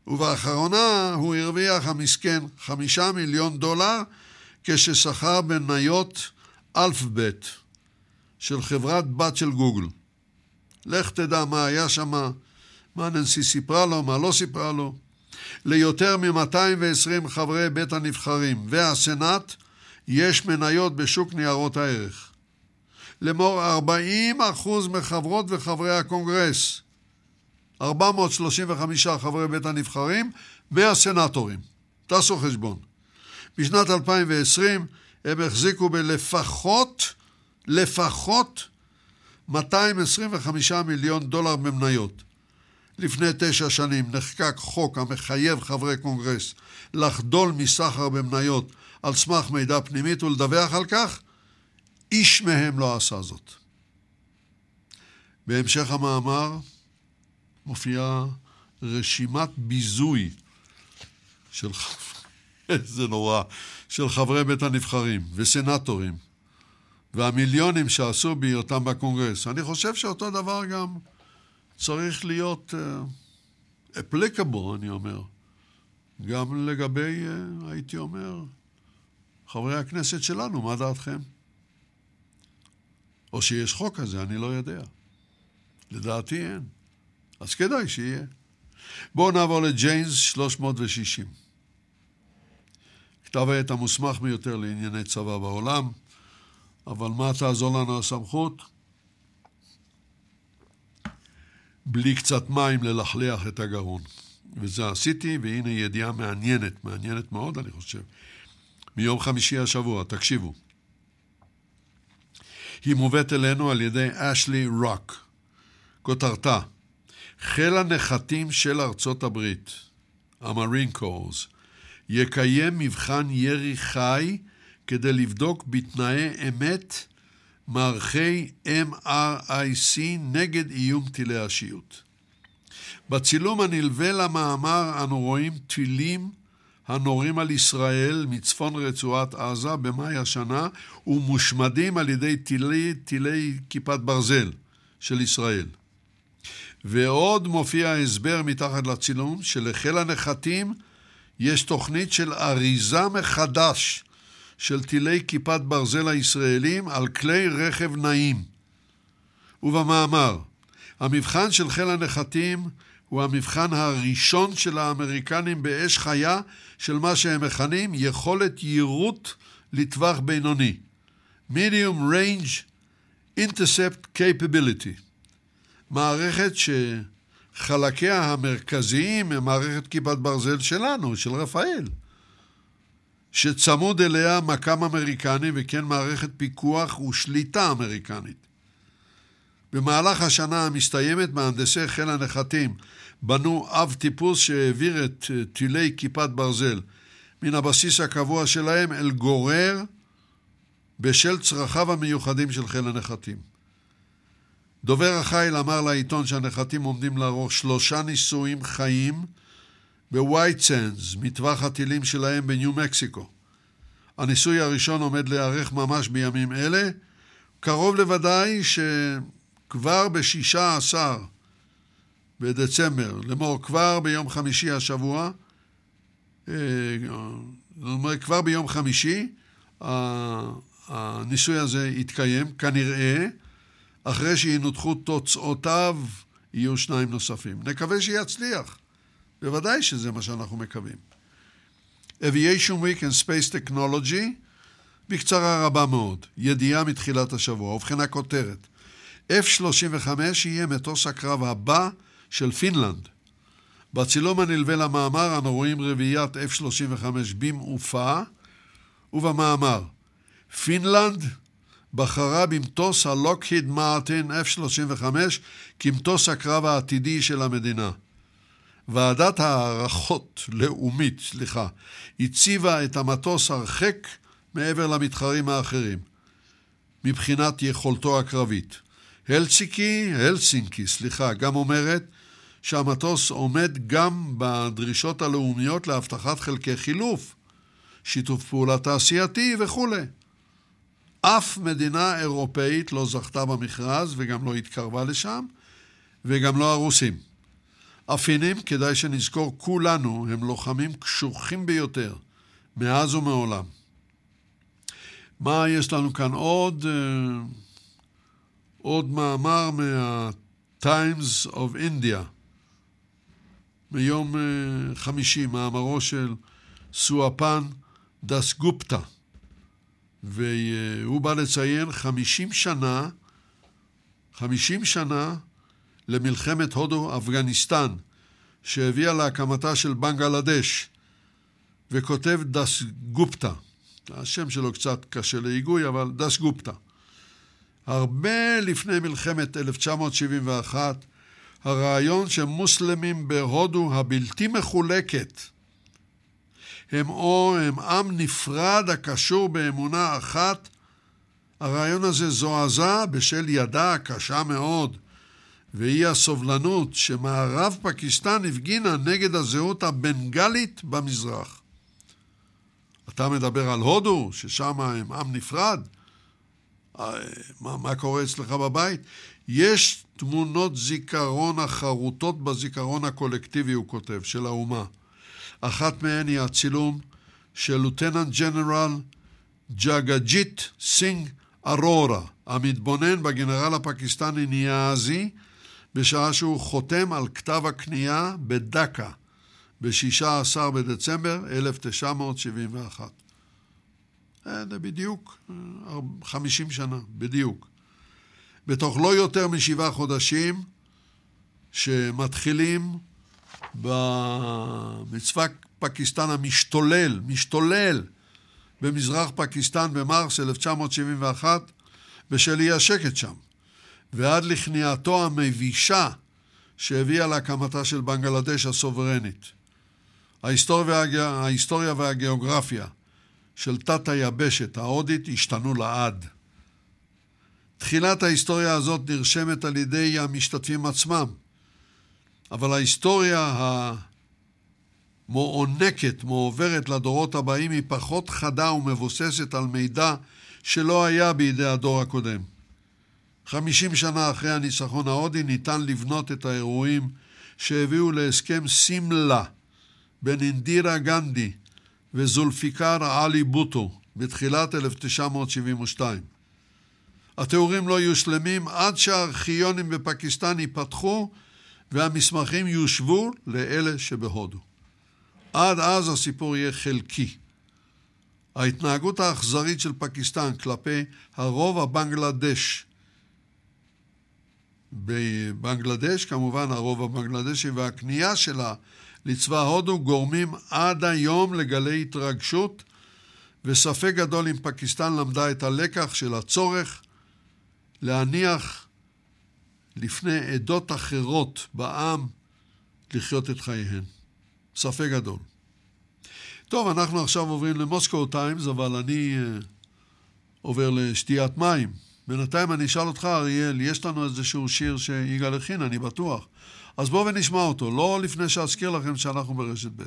ובאחרונה הוא הרוויח המסכן חמישה מיליון דולר כששכר במניות אלפבית של חברת בת של גוגל. לך תדע מה היה שם, מה ננסי סיפרה לו, מה לא סיפרה לו. ליותר מ-220 חברי בית הנבחרים והסנאט יש מניות בשוק ניירות הערך. לאמור 40% מחברות וחברי הקונגרס, 435 חברי בית הנבחרים והסנטורים. תעשו חשבון. בשנת 2020 הם החזיקו בלפחות, לפחות 225 מיליון דולר במניות. לפני תשע שנים נחקק חוק המחייב חברי קונגרס לחדול מסחר במניות על סמך מידע פנימית ולדווח על כך, איש מהם לא עשה זאת. בהמשך המאמר מופיעה רשימת ביזוי של, [laughs] איזה נורא, של חברי בית הנבחרים וסנטורים והמיליונים שעשו בהיותם בקונגרס. אני חושב שאותו דבר גם צריך להיות uh, applicable, אני אומר, גם לגבי, uh, הייתי אומר, חברי הכנסת שלנו, מה דעתכם? או שיש חוק כזה, אני לא יודע. לדעתי אין. אז כדאי שיהיה. בואו נעבור לג'יינס 360. כתב העת המוסמך ביותר לענייני צבא בעולם, אבל מה תעזור לנו הסמכות? בלי קצת מים ללכלח את הגרון. וזה עשיתי, והנה ידיעה מעניינת, מעניינת מאוד, אני חושב. מיום חמישי השבוע, תקשיבו. היא מובאת אלינו על ידי אשלי רוק. כותרתה, חיל הנחתים של ארצות הברית, המרין קורס, יקיים מבחן ירי חי כדי לבדוק בתנאי אמת מערכי MRIC נגד איום טילי השיעוט. בצילום הנלווה למאמר אנו רואים טילים הנורים על ישראל מצפון רצועת עזה במאי השנה ומושמדים על ידי טילי, טילי כיפת ברזל של ישראל. ועוד מופיע הסבר מתחת לצילום שלחיל הנחתים יש תוכנית של אריזה מחדש של טילי כיפת ברזל הישראלים על כלי רכב נעים. ובמאמר, המבחן של חיל הנחתים הוא המבחן הראשון של האמריקנים באש חיה של מה שהם מכנים יכולת יירוט לטווח בינוני. Medium Range Intercept Capability. מערכת שחלקיה המרכזיים הם מערכת כיפת ברזל שלנו, של רפאל. שצמוד אליה מכ"ם אמריקני וכן מערכת פיקוח ושליטה אמריקנית. במהלך השנה המסתיימת מהנדסי חיל הנחתים בנו אב טיפוס שהעביר את טילי כיפת ברזל מן הבסיס הקבוע שלהם אל גורר בשל צרכיו המיוחדים של חיל הנחתים. דובר החיל אמר לעיתון שהנחתים עומדים לערוך שלושה ניסויים חיים בווייט סנדס, מטווח הטילים שלהם בניו מקסיקו. הניסוי הראשון עומד להיערך ממש בימים אלה. קרוב לוודאי שכבר בשישה עשר בדצמבר, לאמור כבר ביום חמישי השבוע, זאת אומרת כבר ביום חמישי הניסוי הזה יתקיים, כנראה, אחרי שינותחו תוצאותיו יהיו שניים נוספים. נקווה שיצליח. בוודאי שזה מה שאנחנו מקווים. Aviation Week and Space Technology, בקצרה רבה מאוד, ידיעה מתחילת השבוע, ובכן הכותרת, F-35 יהיה מטוס הקרב הבא של פינלנד. בצילום הנלווה למאמר אנו רואים רביעיית F-35 במעופה, ובמאמר, פינלנד בחרה במטוס הלוקהיד מרטין F-35 כמטוס הקרב העתידי של המדינה. ועדת הערכות לאומית, סליחה, הציבה את המטוס הרחק מעבר למתחרים האחרים, מבחינת יכולתו הקרבית. הלסיקי, הלסינקי, סליחה, גם אומרת שהמטוס עומד גם בדרישות הלאומיות להבטחת חלקי חילוף, שיתוף פעולה תעשייתי וכולי. אף מדינה אירופאית לא זכתה במכרז וגם לא התקרבה לשם, וגם לא הרוסים. הפינים, כדאי שנזכור כולנו, הם לוחמים קשוחים ביותר, מאז ומעולם. מה יש לנו כאן עוד? אה, עוד מאמר מה-Times of India, מיום אה, חמישי, מאמרו של סואפן דס גופטה. והוא בא לציין חמישים שנה, חמישים שנה למלחמת הודו-אפגניסטן, שהביאה להקמתה של בנגלדש, וכותב דס גופטה. השם שלו קצת קשה להיגוי, אבל דס גופטה. הרבה לפני מלחמת 1971, הרעיון שמוסלמים בהודו הבלתי מחולקת הם או הם עם נפרד הקשור באמונה אחת, הרעיון הזה זועזע בשל ידה הקשה מאוד ואי הסובלנות שמערב פקיסטן הפגינה נגד הזהות הבנגלית במזרח. אתה מדבר על הודו, ששם הם עם נפרד? אה, מה, מה קורה אצלך בבית? יש תמונות זיכרון החרוטות בזיכרון הקולקטיבי, הוא כותב, של האומה. אחת מהן היא הצילום של Lieutenant General ג'אגג'יט סינג ארורה, המתבונן בגנרל הפקיסטני ניאזי, בשעה שהוא חותם על כתב הכניעה בדאקה ב-16 בדצמבר 1971. אה, זה בדיוק 50 שנה, בדיוק. בתוך לא יותר משבעה חודשים שמתחילים במצווה פקיסטן המשתולל, משתולל במזרח פקיסטן במרס 1971 בשל אי השקט שם, ועד לכניעתו המבישה שהביאה להקמתה של בנגלדש הסוברנית. ההיסטוריה, והג... ההיסטוריה והגיאוגרפיה של תת היבשת ההודית השתנו לעד. תחילת ההיסטוריה הזאת נרשמת על ידי המשתתפים עצמם, אבל ההיסטוריה המוענקת, מועברת לדורות הבאים, היא פחות חדה ומבוססת על מידע שלא היה בידי הדור הקודם. חמישים שנה אחרי הניצחון ההודי ניתן לבנות את האירועים שהביאו להסכם סימלה בין אינדירה גנדי וזולפיקר עלי בוטו בתחילת 1972. התיאורים לא יהיו שלמים עד שהארכיונים בפקיסטן ייפתחו והמסמכים יושוו לאלה שבהודו. עד אז הסיפור יהיה חלקי. ההתנהגות האכזרית של פקיסטן כלפי הרוב הבנגלדש בבנגלדש, כמובן הרוב הבנגלדשי, והכניעה שלה לצבא הודו גורמים עד היום לגלי התרגשות, וספק גדול אם פקיסטן למדה את הלקח של הצורך להניח לפני עדות אחרות בעם לחיות את חייהן. ספק גדול. טוב, אנחנו עכשיו עוברים למוסקו טיימס, אבל אני uh, עובר לשתיית מים. בינתיים אני אשאל אותך, אריאל, יש לנו איזשהו שיר שיגאל הכין, אני בטוח. אז בואו ונשמע אותו, לא לפני שאזכיר לכם שאנחנו ברשת ב'.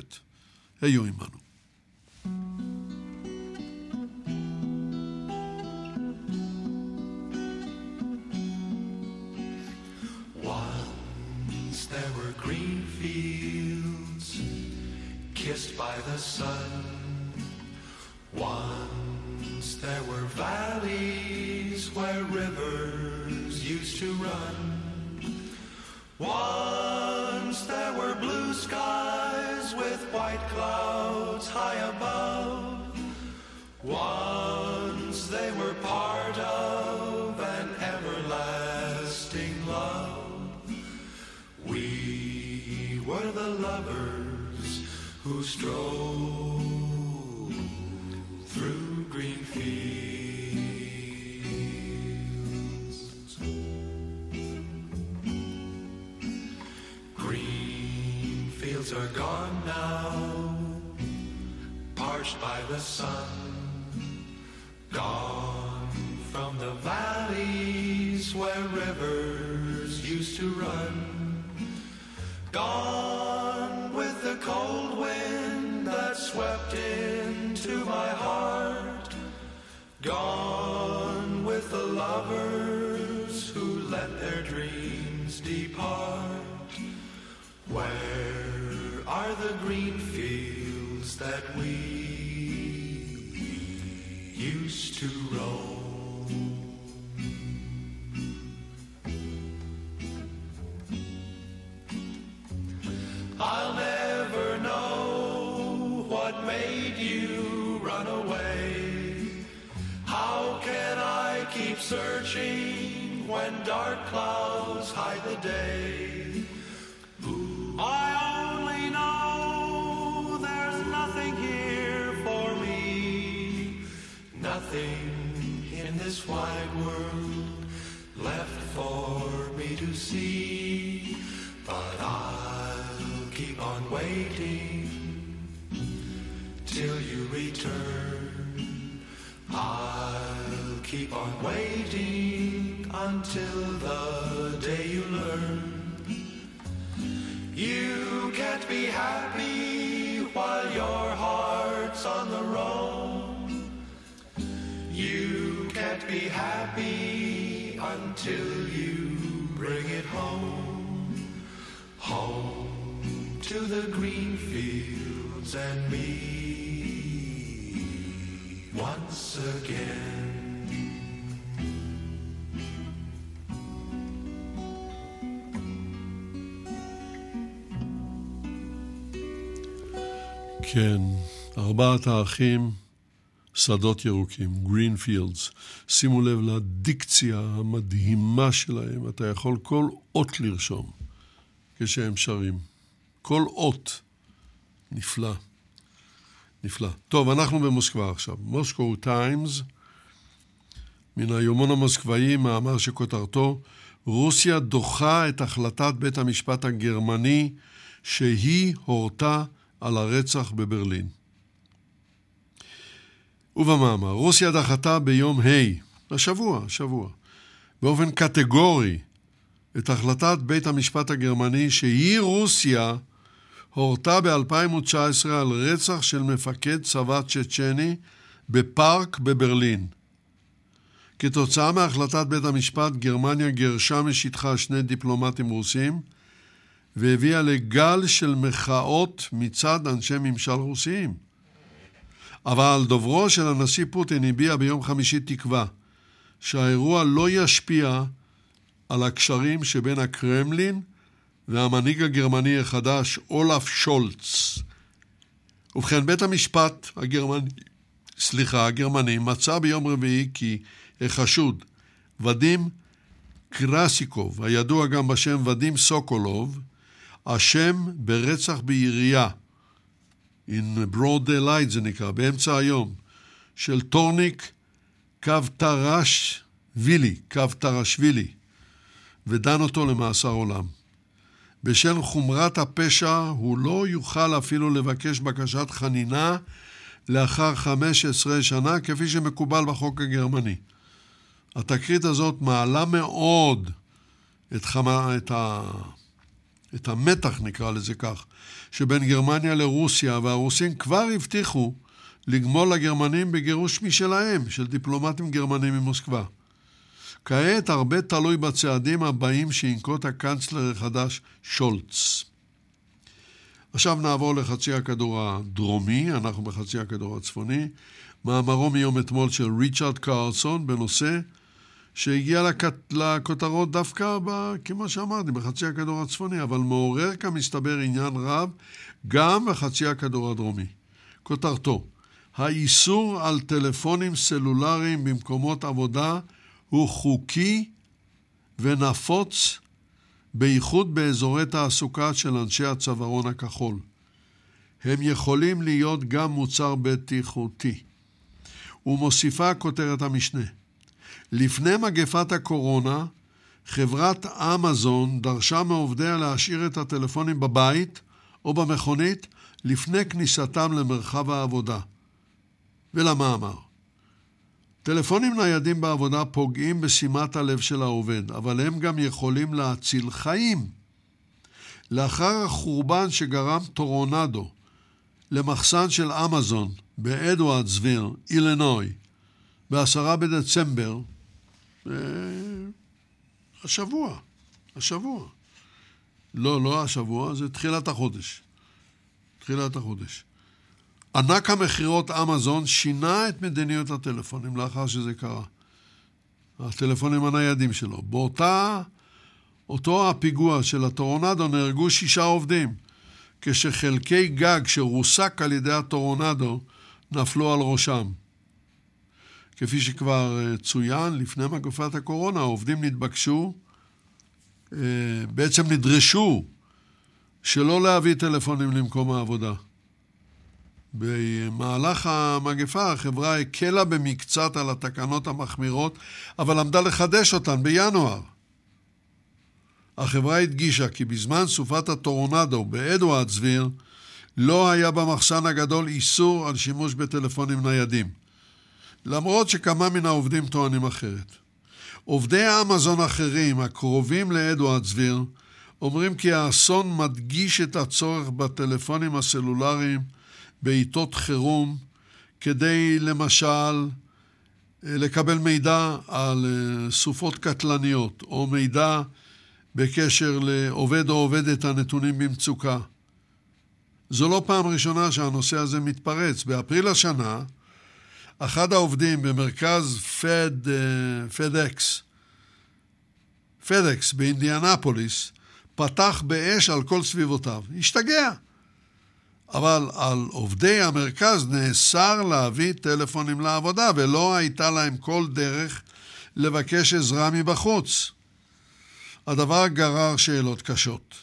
היו עמנו. Kissed by the sun. Once there were valleys where rivers used to run. Once there were blue skies with white clouds high above. Once lovers who strove through green fields. Green fields are gone now, parched by the sun, gone Where are the green fields that we used to roam? כן, ארבעת האחים, שדות ירוקים, green fields. שימו לב לדיקציה המדהימה שלהם, אתה יכול כל אות לרשום כשהם שרים. כל אות. נפלא. נפלא. טוב, אנחנו במוסקבה עכשיו. מוסקו טיימס, מן היומון המוסקבאי, מאמר שכותרתו רוסיה דוחה את החלטת בית המשפט הגרמני שהיא הורתה על הרצח בברלין. ובמאמר, רוסיה דחתה ביום ה', השבוע, השבוע, באופן קטגורי, את החלטת בית המשפט הגרמני שהיא רוסיה הורתה ב-2019 על רצח של מפקד צבא צ'צ'ני בפארק בברלין. כתוצאה מהחלטת בית המשפט, גרמניה גירשה משטחה שני דיפלומטים רוסים והביאה לגל של מחאות מצד אנשי ממשל רוסיים. אבל דוברו של הנשיא פוטין הביע ביום חמישי תקווה שהאירוע לא ישפיע על הקשרים שבין הקרמלין והמנהיג הגרמני החדש אולף שולץ. ובכן, בית המשפט הגרמני, סליחה, הגרמני, מצא ביום רביעי כי החשוד, ודים קרסיקוב, הידוע גם בשם ודים סוקולוב, אשם ברצח בירייה, in broad daylight זה נקרא, באמצע היום, של טורניק קוטרשווילי, קוטרשווילי, ודן אותו למאסר עולם. בשל חומרת הפשע הוא לא יוכל אפילו לבקש בקשת חנינה לאחר 15 שנה, כפי שמקובל בחוק הגרמני. התקרית הזאת מעלה מאוד את, חמה, את, ה, את המתח, נקרא לזה כך, שבין גרמניה לרוסיה, והרוסים כבר הבטיחו לגמול לגרמנים בגירוש משלהם, של דיפלומטים גרמנים ממוסקבה. כעת הרבה תלוי בצעדים הבאים שינקוט הקנצלר החדש שולץ. עכשיו נעבור לחצי הכדור הדרומי, אנחנו בחצי הכדור הצפוני. מאמרו מיום אתמול של ריצ'רד קרלסון בנושא שהגיע לכותרות דווקא, ב, כמו שאמרתי, בחצי הכדור הצפוני, אבל מעורר כמסתבר עניין רב גם בחצי הכדור הדרומי. כותרתו, האיסור על טלפונים סלולריים במקומות עבודה הוא חוקי ונפוץ, בייחוד באזורי תעסוקה של אנשי הצווארון הכחול. הם יכולים להיות גם מוצר בטיחותי. ומוסיפה כותרת המשנה, לפני מגפת הקורונה, חברת אמזון דרשה מעובדיה להשאיר את הטלפונים בבית או במכונית לפני כניסתם למרחב העבודה. ולמאמר טלפונים ניידים בעבודה פוגעים בשימת הלב של העובד, אבל הם גם יכולים להציל חיים. לאחר החורבן שגרם טורונדו למחסן של אמזון באדוארדסוויר, אילנוי, בעשרה בדצמבר, השבוע, השבוע. לא, לא השבוע, זה תחילת החודש. תחילת החודש. ענק המכירות אמזון שינה את מדיניות הטלפונים לאחר שזה קרה. הטלפונים הניידים שלו. באותה, אותו הפיגוע של הטורונדו נהרגו שישה עובדים, כשחלקי גג שרוסק על ידי הטורונדו נפלו על ראשם. כפי שכבר אה, צוין, לפני מגפת הקורונה העובדים נתבקשו, אה, בעצם נדרשו שלא להביא טלפונים למקום העבודה. במהלך המגפה החברה הקלה במקצת על התקנות המחמירות, אבל עמדה לחדש אותן בינואר. החברה הדגישה כי בזמן סופת הטורונדו באדוארדסביר לא היה במחסן הגדול איסור על שימוש בטלפונים ניידים. למרות שכמה מן העובדים טוענים אחרת. עובדי האמזון אחרים, הקרובים לאדוארדסביר, אומרים כי האסון מדגיש את הצורך בטלפונים הסלולריים בעיתות חירום, כדי למשל לקבל מידע על אה, סופות קטלניות, או מידע בקשר לעובד או עובדת הנתונים במצוקה. זו לא פעם ראשונה שהנושא הזה מתפרץ. באפריל השנה, אחד העובדים במרכז פד, אה, פדקס, פדקס באינדיאנפוליס, פתח באש על כל סביבותיו. השתגע. אבל על עובדי המרכז נאסר להביא טלפונים לעבודה, ולא הייתה להם כל דרך לבקש עזרה מבחוץ. הדבר גרר שאלות קשות.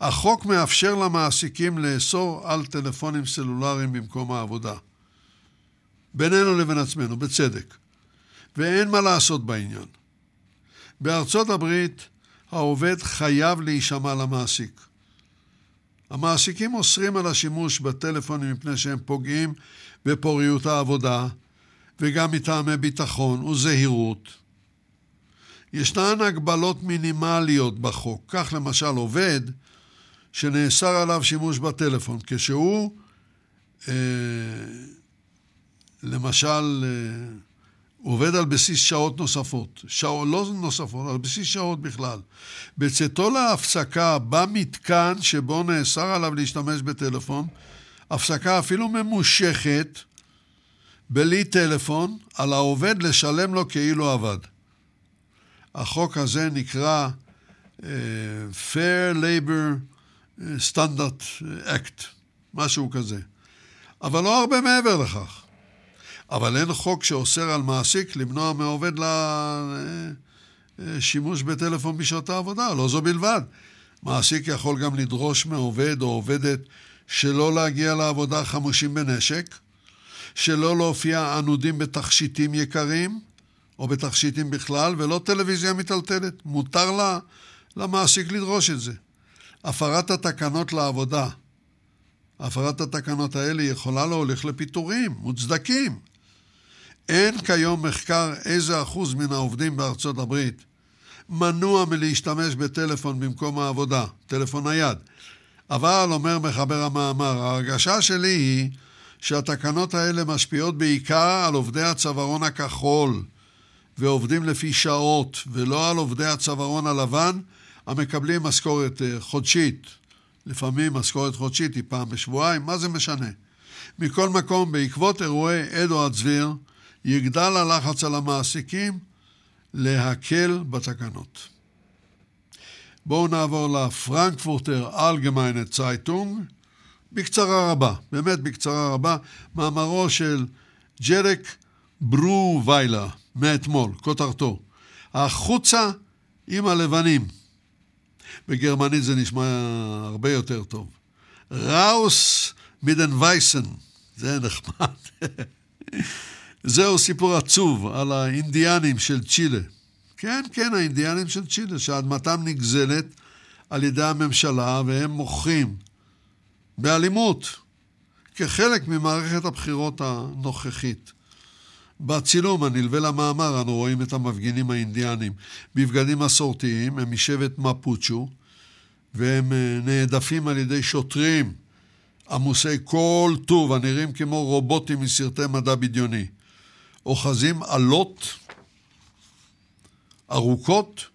החוק מאפשר למעסיקים לאסור על טלפונים סלולריים במקום העבודה. בינינו לבין עצמנו, בצדק. ואין מה לעשות בעניין. בארצות הברית העובד חייב להישמע למעסיק. המעסיקים אוסרים על השימוש בטלפונים מפני שהם פוגעים בפוריות העבודה וגם מטעמי ביטחון וזהירות. ישנן הגבלות מינימליות בחוק, כך למשל עובד שנאסר עליו שימוש בטלפון כשהוא אה, למשל אה, עובד על בסיס שעות נוספות, שעות לא נוספות, על בסיס שעות בכלל. בצאתו להפסקה במתקן שבו נאסר עליו להשתמש בטלפון, הפסקה אפילו ממושכת, בלי טלפון, על העובד לשלם לו כאילו עבד. החוק הזה נקרא uh, Fair Labor Standard Act, משהו כזה. אבל לא הרבה מעבר לכך. אבל אין חוק שאוסר על מעסיק למנוע מעובד לשימוש בטלפון בשעות העבודה, לא זו בלבד. מעסיק יכול גם לדרוש מעובד או עובדת שלא להגיע לעבודה חמושים בנשק, שלא להופיע ענודים בתכשיטים יקרים, או בתכשיטים בכלל, ולא טלוויזיה מטלטלת. מותר לה, למעסיק לדרוש את זה. הפרת התקנות לעבודה, הפרת התקנות האלה יכולה להוליך לפיטורים מוצדקים. אין כיום מחקר איזה אחוז מן העובדים בארצות הברית מנוע מלהשתמש בטלפון במקום העבודה, טלפון נייד. אבל, אומר מחבר המאמר, ההרגשה שלי היא שהתקנות האלה משפיעות בעיקר על עובדי הצווארון הכחול ועובדים לפי שעות, ולא על עובדי הצווארון הלבן המקבלים משכורת אה, חודשית. לפעמים משכורת חודשית היא פעם בשבועיים, מה זה משנה? מכל מקום, בעקבות אירועי אדוארד צביר, יגדל הלחץ על המעסיקים להקל בתקנות. בואו נעבור לפרנקפורטר אלגמיינה צייטונג. בקצרה רבה, באמת בקצרה רבה, מאמרו של ג'רק ברו ויילה מאתמול, כותרתו. החוצה עם הלבנים. בגרמנית זה נשמע הרבה יותר טוב. ראוס מידן וייסן, זה נחמד. [laughs] זהו סיפור עצוב על האינדיאנים של צ'ילה. כן, כן, האינדיאנים של צ'ילה, שאדמתם נגזלת על ידי הממשלה והם מוכרים באלימות, כחלק ממערכת הבחירות הנוכחית. בצילום הנלווה למאמר אנו רואים את המפגינים האינדיאנים בבגדים מסורתיים, הם משבט מפוצ'ו, והם אה, נעדפים על ידי שוטרים עמוסי כל טוב, הנראים כמו רובוטים מסרטי מדע בדיוני. אוחזים עלות ארוכות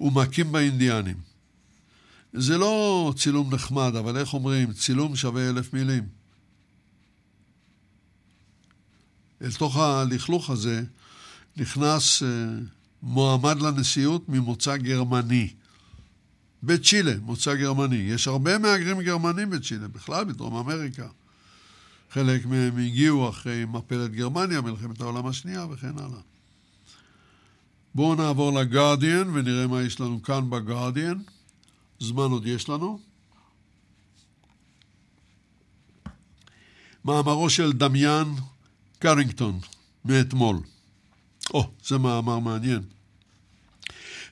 ומכים באינדיאנים. זה לא צילום נחמד, אבל איך אומרים? צילום שווה אלף מילים. אל תוך הלכלוך הזה נכנס uh, מועמד לנשיאות ממוצא גרמני. בצ'ילה, מוצא גרמני. יש הרבה מהגרים גרמנים בצ'ילה, בכלל בדרום אמריקה. חלק מהם הגיעו אחרי מפלת גרמניה, מלחמת העולם השנייה וכן הלאה. בואו נעבור לגרדיאן ונראה מה יש לנו כאן בגרדיאן. זמן עוד יש לנו. מאמרו של דמיאן קרינגטון מאתמול. או, oh, זה מאמר מעניין.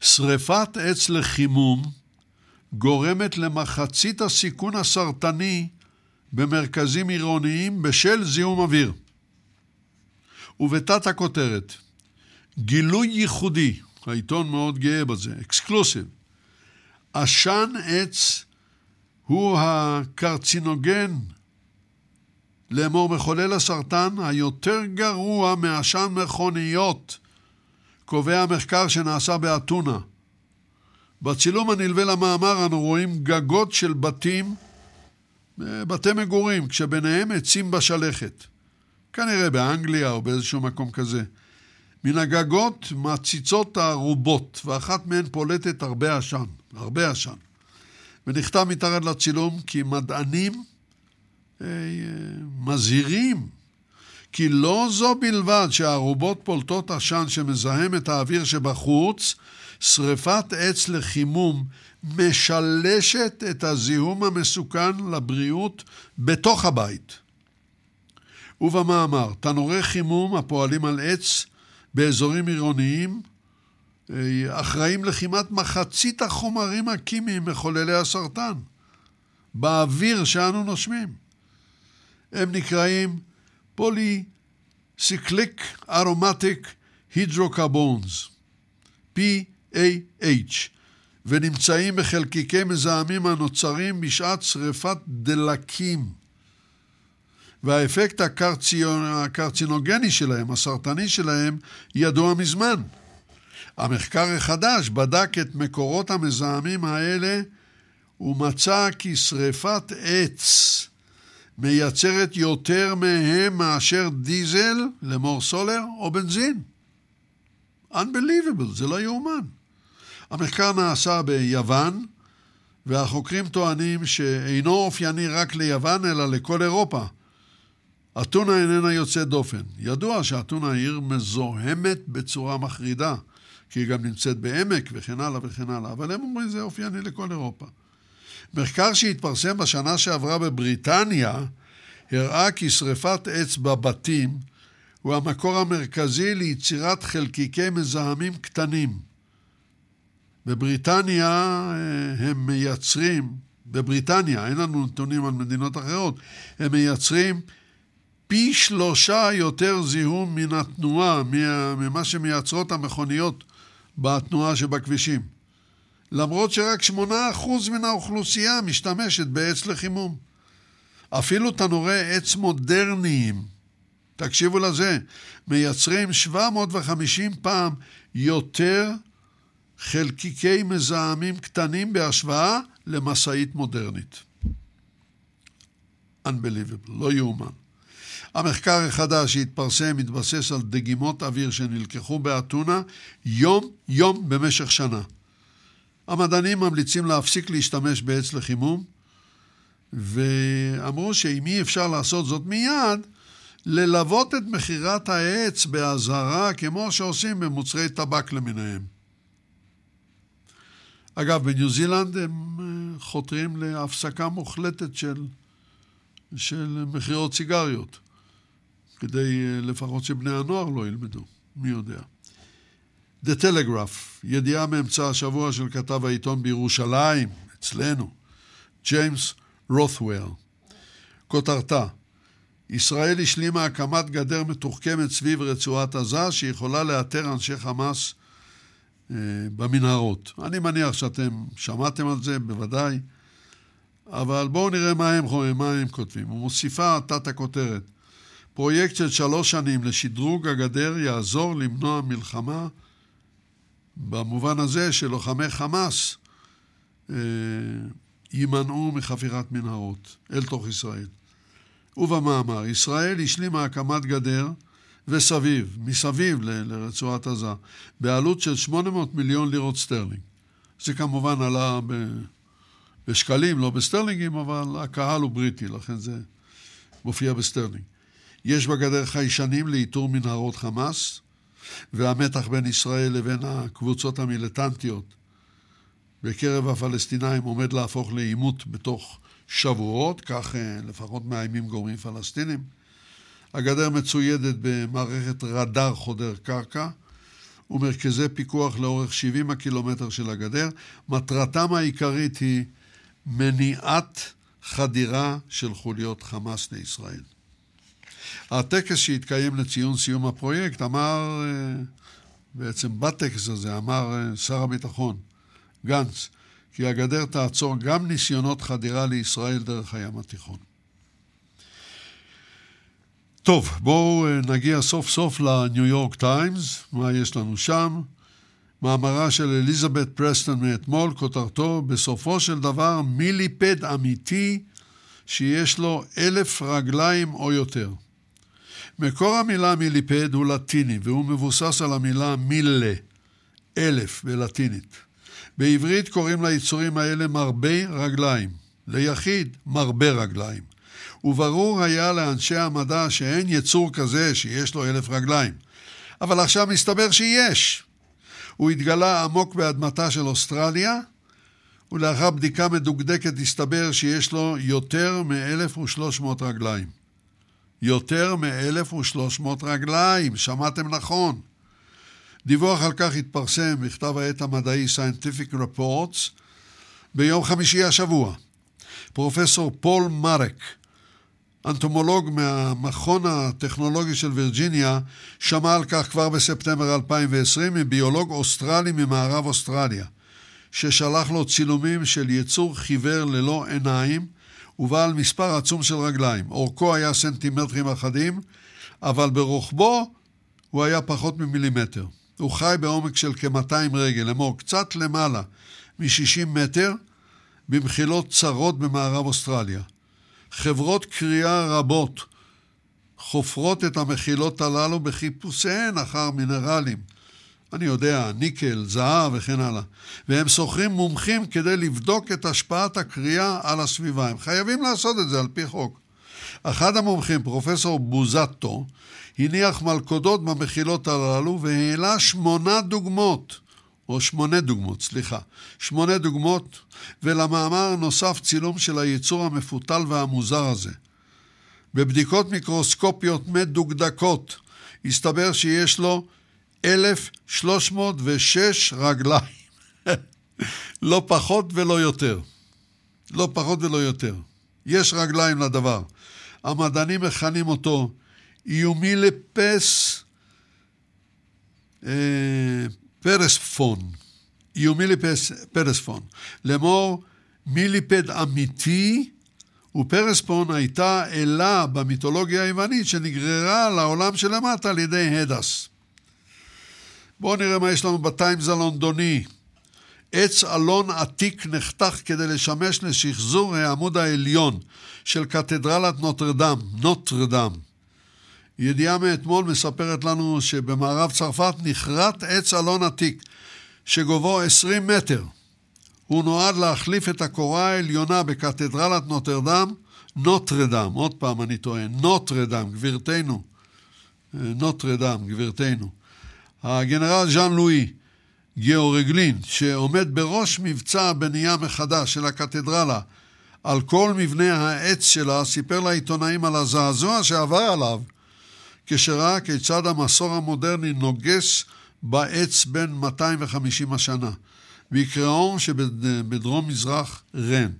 שריפת עץ לחימום גורמת למחצית הסיכון הסרטני במרכזים עירוניים בשל זיהום אוויר. ובתת הכותרת, גילוי ייחודי, העיתון מאוד גאה בזה, אקסקלוסיב, עשן עץ הוא הקרצינוגן, לאמור מחולל הסרטן, היותר גרוע מעשן מכוניות, קובע המחקר שנעשה באתונה. בצילום הנלווה למאמר אנו רואים גגות של בתים בתי מגורים, כשביניהם עצים בשלכת. כנראה באנגליה או באיזשהו מקום כזה. מן הגגות מציצות הארובות, ואחת מהן פולטת הרבה עשן, הרבה עשן. ונכתב מתחת לצילום כי מדענים אה, מזהירים כי לא זו בלבד שהארובות פולטות עשן שמזהם את האוויר שבחוץ, שריפת עץ לחימום משלשת את הזיהום המסוכן לבריאות בתוך הבית. ובמאמר, תנורי חימום הפועלים על עץ באזורים עירוניים אה, אחראים לכמעט מחצית החומרים הכימיים מחוללי הסרטן באוויר שאנו נושמים. הם נקראים polycyclic aromatic hydrocarbons, PAH, ונמצאים בחלקיקי מזהמים הנוצרים בשעת שריפת דלקים. והאפקט הקרצינוגני שלהם, הסרטני שלהם, ידוע מזמן. המחקר החדש בדק את מקורות המזהמים האלה ומצא כי שריפת עץ מייצרת יותר מהם מאשר דיזל, למור סולר או בנזין. Unbelievable, זה לא יאומן. המחקר נעשה ביוון, והחוקרים טוענים שאינו אופייני רק ליוון, אלא לכל אירופה. אתונה איננה יוצאת דופן. ידוע שאתונה היא עיר מזוהמת בצורה מחרידה, כי היא גם נמצאת בעמק וכן הלאה וכן הלאה, אבל הם אומרים זה אופייני לכל אירופה. מחקר שהתפרסם בשנה שעברה בבריטניה הראה כי שריפת עץ בבתים הוא המקור המרכזי ליצירת חלקיקי מזהמים קטנים. בבריטניה אה, הם מייצרים, בבריטניה, אין לנו נתונים על מדינות אחרות, הם מייצרים פי שלושה יותר זיהום מן התנועה, ממה שמייצרות המכוניות בתנועה שבכבישים. למרות שרק שמונה אחוז מן האוכלוסייה משתמשת בעץ לחימום. אפילו תנורי עץ מודרניים, תקשיבו לזה, מייצרים 750 פעם יותר חלקיקי מזהמים קטנים בהשוואה למשאית מודרנית. Unbelievable, לא יאומן. המחקר החדש שהתפרסם מתבסס על דגימות אוויר שנלקחו באתונה יום-יום במשך שנה. המדענים ממליצים להפסיק להשתמש בעץ לחימום, ואמרו שאם אי אפשר לעשות זאת מיד, ללוות את מכירת העץ באזהרה כמו שעושים במוצרי טבק למיניהם. אגב, בניו זילנד הם אה, חותרים להפסקה מוחלטת של, של מכירות סיגריות, כדי אה, לפחות שבני הנוער לא ילמדו, מי יודע. The Telegraph, ידיעה מאמצע השבוע של כתב העיתון בירושלים, אצלנו, ג'יימס רות'וול. כותרתה, ישראל השלימה הקמת גדר מתוחכמת סביב רצועת עזה שיכולה לאתר אנשי חמאס במנהרות. אני מניח שאתם שמעתם על זה, בוודאי, אבל בואו נראה מה הם, מה הם כותבים. הוא מוסיפה תת הכותרת, פרויקט של שלוש שנים לשדרוג הגדר יעזור למנוע מלחמה במובן הזה שלוחמי חמאס אה, יימנעו מחפירת מנהרות אל תוך ישראל. ובמאמר, ישראל השלימה הקמת גדר וסביב, מסביב ל- לרצועת עזה, בעלות של 800 מיליון לירות סטרלינג. זה כמובן עלה ב- בשקלים, לא בסטרלינגים, אבל הקהל הוא בריטי, לכן זה מופיע בסטרלינג. יש בגדר חיישנים לאיתור מנהרות חמאס, והמתח בין ישראל לבין הקבוצות המיליטנטיות בקרב הפלסטינאים עומד להפוך לעימות בתוך שבועות, כך אה, לפחות מאיימים גורמים פלסטינים. הגדר מצוידת במערכת רדאר חודר קרקע ומרכזי פיקוח לאורך 70 הקילומטר של הגדר. מטרתם העיקרית היא מניעת חדירה של חוליות חמאס לישראל. הטקס שהתקיים לציון סיום הפרויקט אמר, אה, בעצם בטקס הזה אמר אה, שר הביטחון גנץ, כי הגדר תעצור גם ניסיונות חדירה לישראל דרך הים התיכון. טוב, בואו אה, נגיע סוף סוף לניו יורק טיימס, מה יש לנו שם? מאמרה של אליזבת פרסטון מאתמול, כותרתו, בסופו של דבר מיליפד אמיתי שיש לו אלף רגליים או יותר. מקור המילה מיליפד הוא לטיני, והוא מבוסס על המילה מילה, אלף בלטינית. בעברית קוראים ליצורים האלה מרבי רגליים, ליחיד מרבה רגליים. וברור היה לאנשי המדע שאין יצור כזה שיש לו אלף רגליים. אבל עכשיו מסתבר שיש. הוא התגלה עמוק באדמתה של אוסטרליה, ולאחר בדיקה מדוקדקת הסתבר שיש לו יותר מ-1,300 רגליים. יותר מ-1,300 רגליים, שמעתם נכון. דיווח על כך התפרסם בכתב העת המדעי Scientific Reports ביום חמישי השבוע. פרופסור פול מרק, אנטומולוג מהמכון הטכנולוגי של וירג'יניה, שמע על כך כבר בספטמבר 2020 מביולוג אוסטרלי ממערב אוסטרליה, ששלח לו צילומים של יצור חיוור ללא עיניים ובעל מספר עצום של רגליים. אורכו היה סנטימטרים אחדים, אבל ברוחבו הוא היה פחות ממילימטר. הוא חי בעומק של כ-200 רגל, לאמור קצת למעלה מ-60 מטר, במחילות צרות במערב אוסטרליה. חברות קריאה רבות חופרות את המחילות הללו בחיפושיהן אחר מינרלים. אני יודע, ניקל, זהב וכן הלאה. והם שוכרים מומחים כדי לבדוק את השפעת הקריאה על הסביבה. הם חייבים לעשות את זה על פי חוק. אחד המומחים, פרופסור בוזטו, הניח מלכודות במחילות הללו והעלה שמונה דוגמות, או שמונה דוגמות, סליחה, שמונה דוגמות, ולמאמר נוסף צילום של היצור המפותל והמוזר הזה. בבדיקות מיקרוסקופיות מדוקדקות הסתבר שיש לו 1,306 רגליים. [laughs] לא פחות ולא יותר. לא פחות ולא יותר. יש רגליים לדבר. המדענים מכנים אותו איומילפס אה, פרספון. איומילפס פרספון. לאמור מיליפד אמיתי ופרספון הייתה אלה במיתולוגיה היוונית שנגררה לעולם שלמטה על ידי הדס. בואו נראה מה יש לנו בטיימס הלונדוני. עץ אלון עתיק נחתך כדי לשמש לשחזור העמוד העליון של קתדרלת נוטרדם, נוטרדם. ידיעה מאתמול מספרת לנו שבמערב צרפת נכרת עץ אלון עתיק, שגובהו 20 מטר. הוא נועד להחליף את הקורה העליונה בקתדרלת נוטרדם, נוטרדם, עוד פעם אני טוען, נוטרדם, גבירתנו, נוטרדם, גבירתנו. הגנרל ז'אן לואי גיאורגלין, שעומד בראש מבצע הבנייה מחדש של הקתדרלה על כל מבנה העץ שלה, סיפר לעיתונאים על הזעזוע שעבר עליו כשראה כיצד המסור המודרני נוגס בעץ בן 250 השנה, בקראון שבדרום מזרח רן.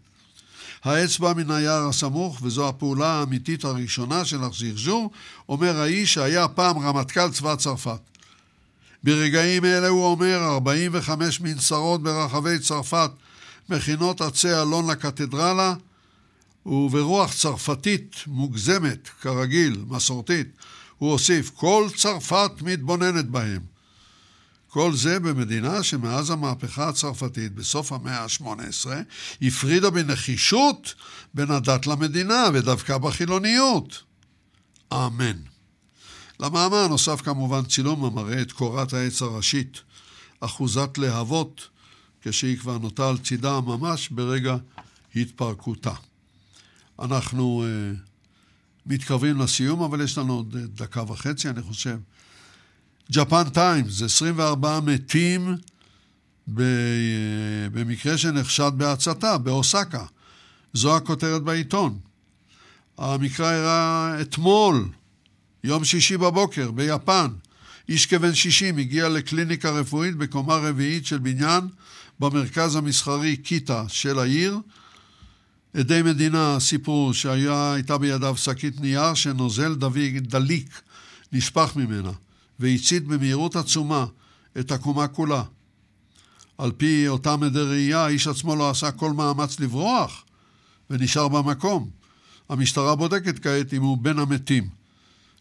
העץ בא מן היער הסמוך, וזו הפעולה האמיתית הראשונה של השחזור, אומר האיש שהיה פעם רמטכ"ל צבא צרפת. ברגעים אלה הוא אומר, 45 מנסרות ברחבי צרפת מכינות עצי אלון לקתדרלה, וברוח צרפתית מוגזמת, כרגיל, מסורתית, הוא הוסיף, כל צרפת מתבוננת בהם. כל זה במדינה שמאז המהפכה הצרפתית בסוף המאה ה-18 הפרידה בנחישות בין הדת למדינה ודווקא בחילוניות. אמן. למאמר נוסף כמובן צילום המראה את קורת העץ הראשית, אחוזת להבות, כשהיא כבר נוטה על צידה ממש ברגע התפרקותה. אנחנו uh, מתקרבים לסיום, אבל יש לנו עוד דקה וחצי, אני חושב. ג'פן טיימס, 24 מתים במקרה שנחשד בהצתה, באוסקה. זו הכותרת בעיתון. המקרה אירע אתמול, יום שישי בבוקר, ביפן. איש כבן 60 הגיע לקליניקה רפואית בקומה רביעית של בניין במרכז המסחרי קיטה של העיר. עדי מדינה סיפרו שהייתה בידיו שקית נייר שנוזל דביק, דליק נשפך ממנה והצית במהירות עצומה את הקומה כולה. על פי אותם עדי ראייה, האיש עצמו לא עשה כל מאמץ לברוח ונשאר במקום. המשטרה בודקת כעת אם הוא בין המתים.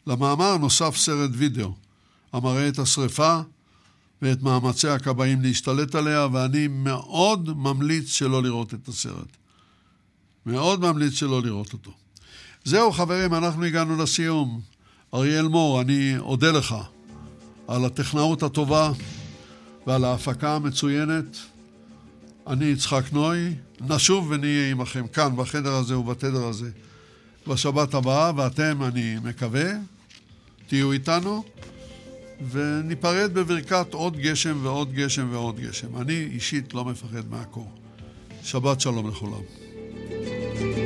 למאמר נוסף סרט וידאו המראה את השרפה ואת מאמצי הכבאים להשתלט עליה, ואני מאוד ממליץ שלא לראות את הסרט. מאוד ממליץ שלא לראות אותו. זהו חברים, אנחנו הגענו לסיום. אריאל מור, אני אודה לך על הטכנאות הטובה ועל ההפקה המצוינת. אני יצחק נוי, נשוב ונהיה עמכם כאן בחדר הזה ובתדר הזה בשבת הבאה, ואתם, אני מקווה, תהיו איתנו, וניפרד בברכת עוד גשם ועוד גשם ועוד גשם. אני אישית לא מפחד מהקור. שבת שלום לכולם. Música